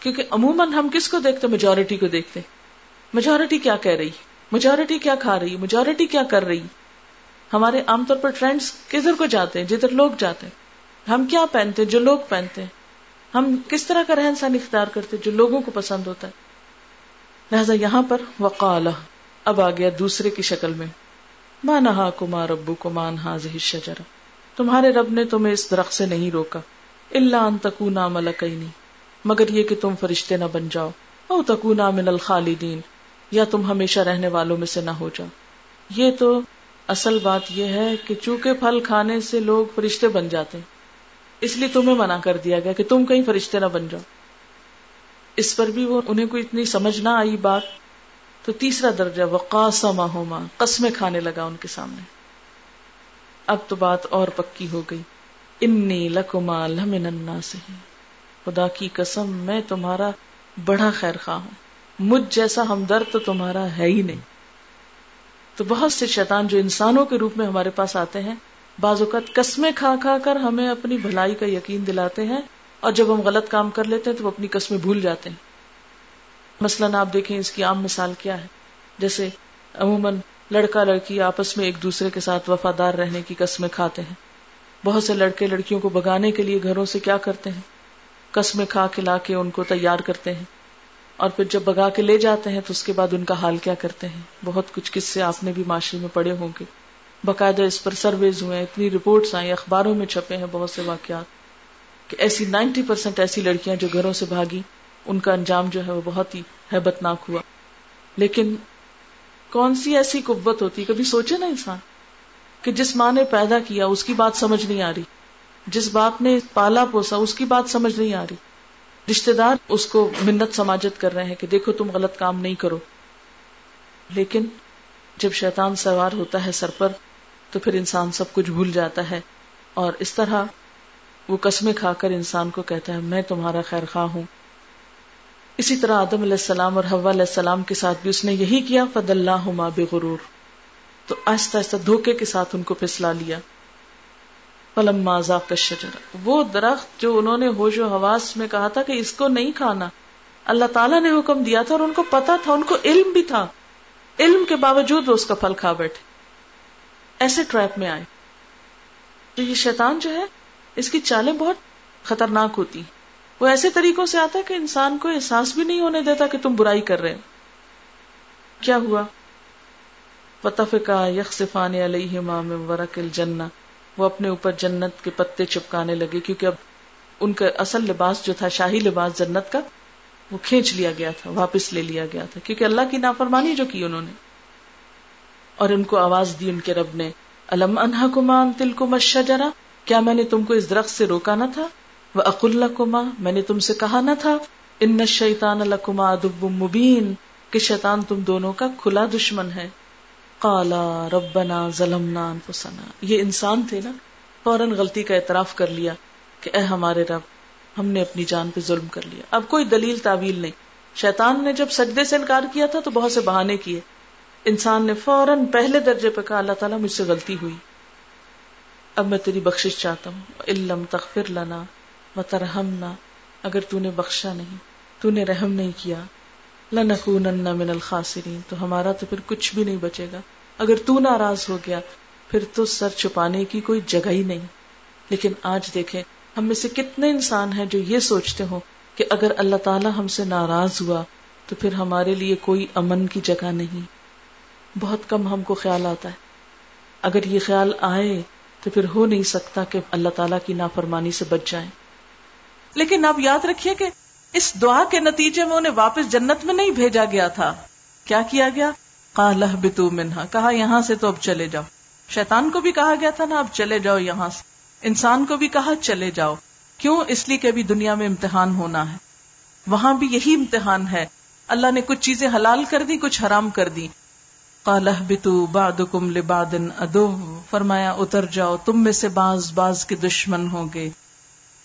کیونکہ عموماً ہم کس کو دیکھتے میجورٹی کو دیکھتے میجورٹی کیا کہہ رہی؟ میجورٹی کیا کھا رہی؟ میجورٹی کیا کر رہی؟ ہمارے عام طور پر ٹرینڈس کدھر کو جاتے ہیں؟ جدھر لوگ جاتے ہیں۔ ہم کیا پہنتے ہیں؟ جو لوگ پہنتے ہیں۔ ہم کس طرح کا رہن سہن اختیار کرتے جو لوگوں کو پسند ہوتا ہے۔ لہذا یہاں پر وقال اب آ گیا دوسرے کی شکل میں۔ ماں نہا کمار ابو کو مان حاض شجر تمہارے رب نے تمہیں اس درخت سے نہیں روکا اللہ ان تکو نام مگر یہ کہ تم فرشتے نہ بن جاؤ او تکو نام الخالدین یا تم ہمیشہ رہنے والوں میں سے نہ ہو جاؤ۔ یہ تو اصل بات یہ ہے کہ چونکہ پھل کھانے سے لوگ فرشتے بن جاتے ہیں، اس لیے تمہیں منع کر دیا گیا کہ تم کہیں فرشتے نہ بن جاؤ۔ اس پر بھی وہ، انہیں کوئی اتنی سمجھ نہ آئی بات تو تیسرا درجہ وقاسما ہوما قسمیں کھانے لگا ان کے سامنے۔ اب تو بات اور پکی ہو گئی۔ انی لکما لمن الناس۔ خدا کی قسم، میں تمہارا بڑا خیر خواہ ہوں۔ مجھ جیسا ہمدرد تو تمہارا ہے ہی نہیں۔ تو بہت سے شیطان جو انسانوں کے روپ میں ہمارے پاس آتے ہیں، بعض اوقات قسمیں کھا کھا کر ہمیں اپنی بھلائی کا یقین دلاتے ہیں اور جب ہم غلط کام کر لیتے ہیں تو وہ اپنی قسمیں بھول جاتے ہیں۔ مثلاً آپ دیکھیں اس کی عام مثال کیا ہے؟ جیسے عموماً لڑکا لڑکی آپس میں ایک دوسرے کے ساتھ وفادار رہنے کی قسمیں کھاتے ہیں۔ بہت سے لڑکے لڑکیوں کو بگانے کے لیے گھروں سے کیا کرتے ہیں؟ قسمیں کھا کے لا کے ان کو تیار کرتے ہیں۔ اور پھر جب بگا کے لے جاتے ہیں تو اس کے بعد ان کا حال کیا کرتے ہیں؟ بہت کچھ کس سے آپ نے بھی معاشرے میں پڑے ہوں گے۔ باقاعدہ اس پر سرویز ہوئے اتنی رپورٹس آئی اخباروں میں چھپے ہیں بہت سے واقعات کہ ایسی نائنٹی پرسینٹ ایسی لڑکیاں جو گھروں سے بھاگی ان کا انجام جو ہے وہ بہت ہی ہیبت ناک ہوا۔ لیکن کون سی ایسی قوت ہوتی؟ کبھی سوچے نا انسان کہ جس ماں نے پیدا کیا اس کی بات سمجھ نہیں آ رہی۔ جس باپ نے پالا پوسا اس کی بات سمجھ نہیں آ رہی۔ رشتے دار اس کو منت سماجت کر رہے ہیں کہ دیکھو تم غلط کام نہیں کرو۔ لیکن جب شیطان سوار ہوتا ہے سر پر، تو پھر انسان سب کچھ بھول جاتا ہے۔ اور اس طرح وہ قسمیں کھا کر انسان کو کہتا ہے، میں تمہارا خیر خواہ ہوں۔ اسی طرح آدم علیہ السلام اور حوا علیہ السلام کے ساتھ بھی اس نے یہی کیا فد اللہ بغرور۔ تو آہستہ آہستہ دھوکے کے ساتھ ان کو پھسلا لیا۔ پلم وہ درخت جو انہوں نے ہوش و حواس میں کہا تھا کہ اس کو نہیں کھانا۔ اللہ تعالیٰ نے حکم دیا تھا اور ان کو پتا تھا، ان کو علم بھی تھا۔ علم کے باوجود وہ اس کا پھل کھا بیٹھے۔ ایسے ٹریپ میں آئے۔ تو یہ شیطان جو ہے، اس کی چالیں بہت خطرناک ہوتی۔ وہ ایسے طریقوں سے آتا ہے کہ انسان کو احساس بھی نہیں ہونے دیتا کہ تم برائی کر رہے کیا ہوا؟ یکسفان علیہ ورق الجنہ وہ اپنے اوپر جنت کے پتے چپکانے لگے کیونکہ اب ان کا اصل لباس جو تھا، شاہی لباس جنت کا، وہ کھینچ لیا گیا تھا، واپس لے لیا گیا تھا۔ کیونکہ اللہ کی نافرمانی جو کی انہوں نے۔ اور ان کو آواز دی ان کے رب نے الم انہا کمان تل کو مشجرا کیا میں نے تم کو اس درخت سے روکا نہ تھا؟ وہ اقلا کما میں نے تم سے کہا نہ تھا ان شیطان الکما ادب مبین کہ شیطان تم دونوں کا کھلا دشمن ہے۔ کالا ربنا ظلمنا انفسنا یہ انسان تھے نا، فوراً غلطی کا اعتراف کر لیا کہ اے ہمارے رب، ہم نے اپنی جان پہ ظلم کر لیا۔ اب کوئی دلیل تعویل نہیں۔ شیطان نے جب سجدے سے انکار کیا تھا تو بہت سے بہانے کیے۔ انسان نے فوراً پہلے درجے پہ کہا، اللہ تعالیٰ مجھ سے غلطی ہوئی۔ اب میں تیری بخش چاہتا ہوں۔ علم تخفر لنا و ترہمنا اگر تو نے بخشا نہیں، تو نے رحم نہیں کیا، لنکونن من الخاسرین، تو ہمارا تو پھر کچھ بھی نہیں بچے گا۔ اگر تو ناراض ہو گیا، پھر تو سر چھپانے کی کوئی جگہ ہی نہیں۔ لیکن آج دیکھیں، ہم میں سے کتنے انسان ہیں جو یہ سوچتے ہوں کہ اگر اللہ تعالیٰ ہم سے ناراض ہوا، تو پھر ہمارے لیے کوئی امن کی جگہ نہیں۔ بہت کم ہم کو خیال آتا ہے۔ اگر یہ خیال آئے، تو پھر ہو نہیں سکتا کہ اللہ تعالیٰ کی نافرمانی سے بچ جائیں۔ لیکن آپ یاد رکھیے کہ اس دعا کے نتیجے میں انہیں واپس جنت میں نہیں بھیجا گیا تھا۔ کیا کیا گیا؟ کالہ بتو منہا کہا، یہاں سے تو اب چلے جاؤ۔ شیطان کو بھی کہا گیا تھا نا، اب چلے جاؤ یہاں سے۔ انسان کو بھی کہا، چلے جاؤ۔ کیوں؟ اس لیے کہ ابھی دنیا میں امتحان ہونا ہے۔ وہاں بھی یہی امتحان ہے۔ اللہ نے کچھ چیزیں حلال کر دی کچھ حرام کر دی کالہ بتو باد کم لبادن ادو فرمایا، اتر جاؤ، تم میں سے باز باز کے دشمن ہوں گے۔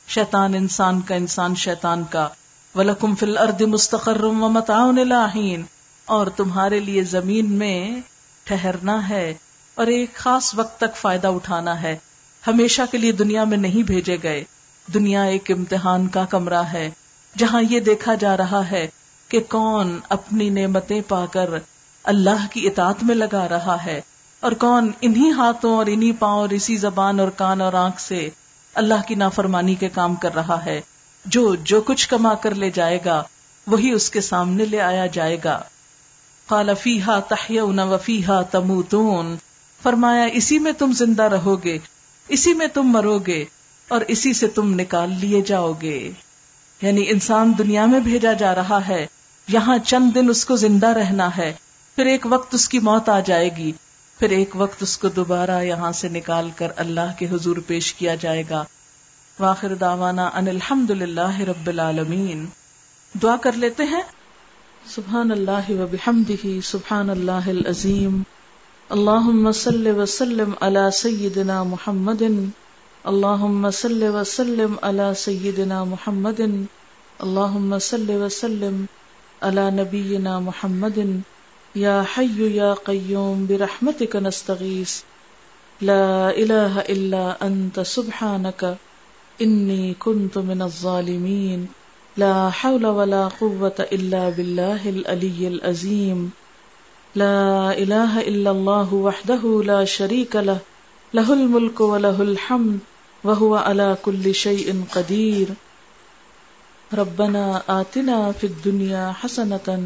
شیطان انسان کا انسان شیطان کا۔ ولکم فل ارد مستقر و متعاون لاہین اور تمہارے لیے زمین میں ٹھہرنا ہے اور ایک خاص وقت تک فائدہ اٹھانا ہے۔ ہمیشہ کے لیے دنیا میں نہیں بھیجے گئے۔ دنیا ایک امتحان کا کمرہ ہے۔ جہاں یہ دیکھا جا رہا ہے کہ کون اپنی نعمتیں پا کر اللہ کی اطاعت میں لگا رہا ہے۔ اور کون انہی ہاتھوں اور انہی پاؤں اور اسی زبان اور کان اور آنکھ سے اللہ کی نافرمانی کے کام کر رہا ہے۔ جو جو کچھ کما کر لے جائے گا، وہی اس کے سامنے لے آیا جائے گا۔ قال فیہا تحیون وفیہا تموتون۔ فرمایا، اسی میں تم زندہ رہو گے اسی میں تم مرو گے، اور اسی سے تم نکال لیے جاؤ گے یعنی انسان دنیا میں بھیجا جا رہا ہے، یہاں چند دن اس کو زندہ رہنا ہے، پھر ایک وقت اس کی موت آ جائے گی۔ پھر ایک وقت اس کو دوبارہ یہاں سے نکال کر اللہ کے حضور پیش کیا جائے گا۔ واخر داوانا ان الحمد للہ رب العالمین۔ دعا کر لیتے ہیں۔ سبحان اللہ و بحمدہ سبحان اللہ العظیم۔ اللہم صلی وسلم علی سیدنا محمد۔ اللہم صلی وسلم علی سیدنا محمد۔ اللہم صلی وسلم علی نبینا محمد۔ یا حی یا قیوم برحمتک نستغیث. لا الہ الا انت سبحانک انی کنت من الظالمین. لا حول ولا قوة الا باللہ العلی العظیم. لا الہ الا اللہ وحدہ لا شریک لہ. لہ الملک ولہ الحمد وهو على كل شيء قدير ربنا آتنا في الدنيا حسنة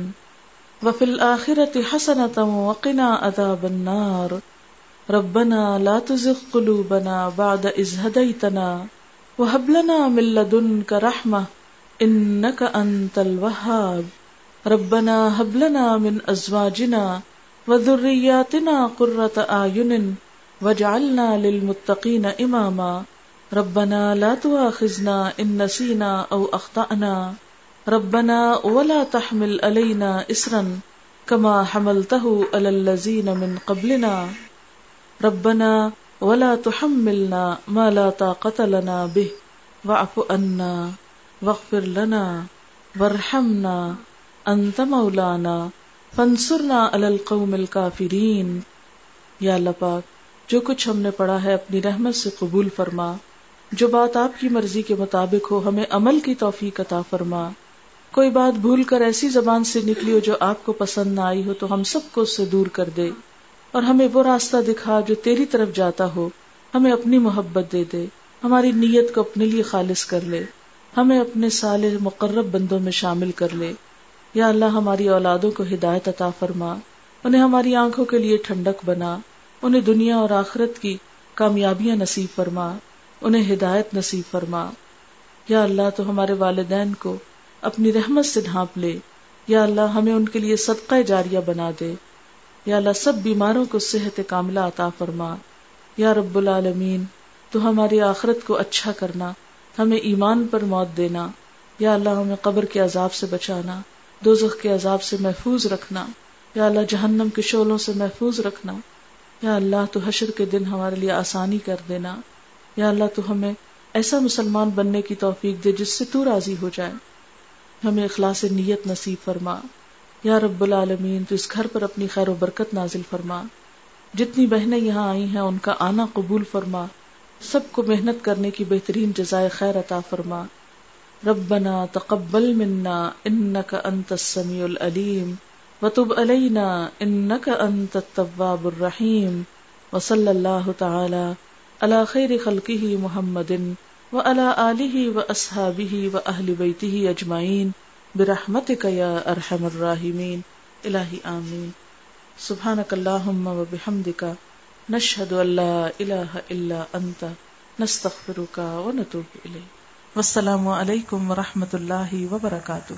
وفي الآخرة حسنة وقنا عذاب النار. ربنا لا تزغ قلوبنا بعد إذ هديتنا وهب لنا من لدنك رحمة إنك أنت الوهاب. ربنا هب لنا من أزواجنا وذرياتنا قرة أعين واجعلنا للمتقين إماما. ربنا لا تؤاخذنا إن نسينا أو أخطأنا. ربنا ولا تحمل علينا إسرا كما حملته على الذين من قبلنا. ربنا ولا تحملنا ما لا طاقة لنا به. واعف عنا واغفر لنا وارحمنا انت مولانا. فانصرنا على القوم الكافرين. یا اللہ پاک، جو کچھ ہم نے پڑھا ہے اپنی رحمت سے قبول فرما، جو بات آپ کی مرضی کے مطابق ہو، ہمیں عمل کی توفیق عطا فرما۔ کوئی بات بھول کر ایسی زبان سے نکلی ہو جو آپ کو پسند نہ آئی ہو تو ہم سب کو اس سے دور کر دے اور ہمیں وہ راستہ دکھا جو تیری طرف جاتا ہو، ہمیں اپنی محبت دے دے، ہماری نیت کو اپنے لیے خالص کر لے، ہمیں اپنے سال مقرب بندوں میں شامل کر لے۔ یا اللہ، ہماری اولادوں کو ہدایت عطا فرما، انہیں ہماری آنکھوں کے لیے ٹھنڈک بنا، انہیں دنیا اور آخرت کی کامیابیاں نصیب فرما، انہیں ہدایت نصیب فرما۔ یا اللہ، تو ہمارے والدین کو اپنی رحمت سے ڈھانپ لے۔ یا اللہ، ہمیں ان کے لیے صدقہ جاریہ بنا دے۔ یا اللہ، سب بیماروں کو صحت کاملہ عطا فرما۔ یا رب العالمین، تو ہماری آخرت کو اچھا کرنا، ہمیں ایمان پر موت دینا۔ یا اللہ، ہمیں قبر کے عذاب سے بچانا، دوزخ کے عذاب سے محفوظ رکھنا۔ یا اللہ، جہنم کے شولوں سے محفوظ رکھنا۔ یا اللہ، تو حشر کے دن ہمارے لیے آسانی کر دینا۔ یا اللہ، تو ہمیں ایسا مسلمان بننے کی توفیق دے جس سے تو راضی ہو جائے۔ ہمیں اخلاص نیت نصیب فرما۔ یا رب العالمین، تو اس گھر پر اپنی خیر و برکت نازل فرما۔ جتنی بہنیں یہاں آئی ہیں، ان کا آنا قبول فرما۔ سب کو محنت کرنے کی بہترین جزائے خیر عطا فرما۔ ربنا تقبل منا انك انت السميع العليم وتب علينا انك انت التواب الرحيم وصلى الله تعالى على خير خلقه محمد۔ وعلى آله وأصحابه وأهل بيته أجمعين برحمتك يا أرحم الراحمين إلهي آمين سبحانك اللهم وبحمدك نشهد أن لا إله إلا أنت نستغفرك ونتوب إليك والسلام علیکم ورحمۃ اللہ وبرکاتہ۔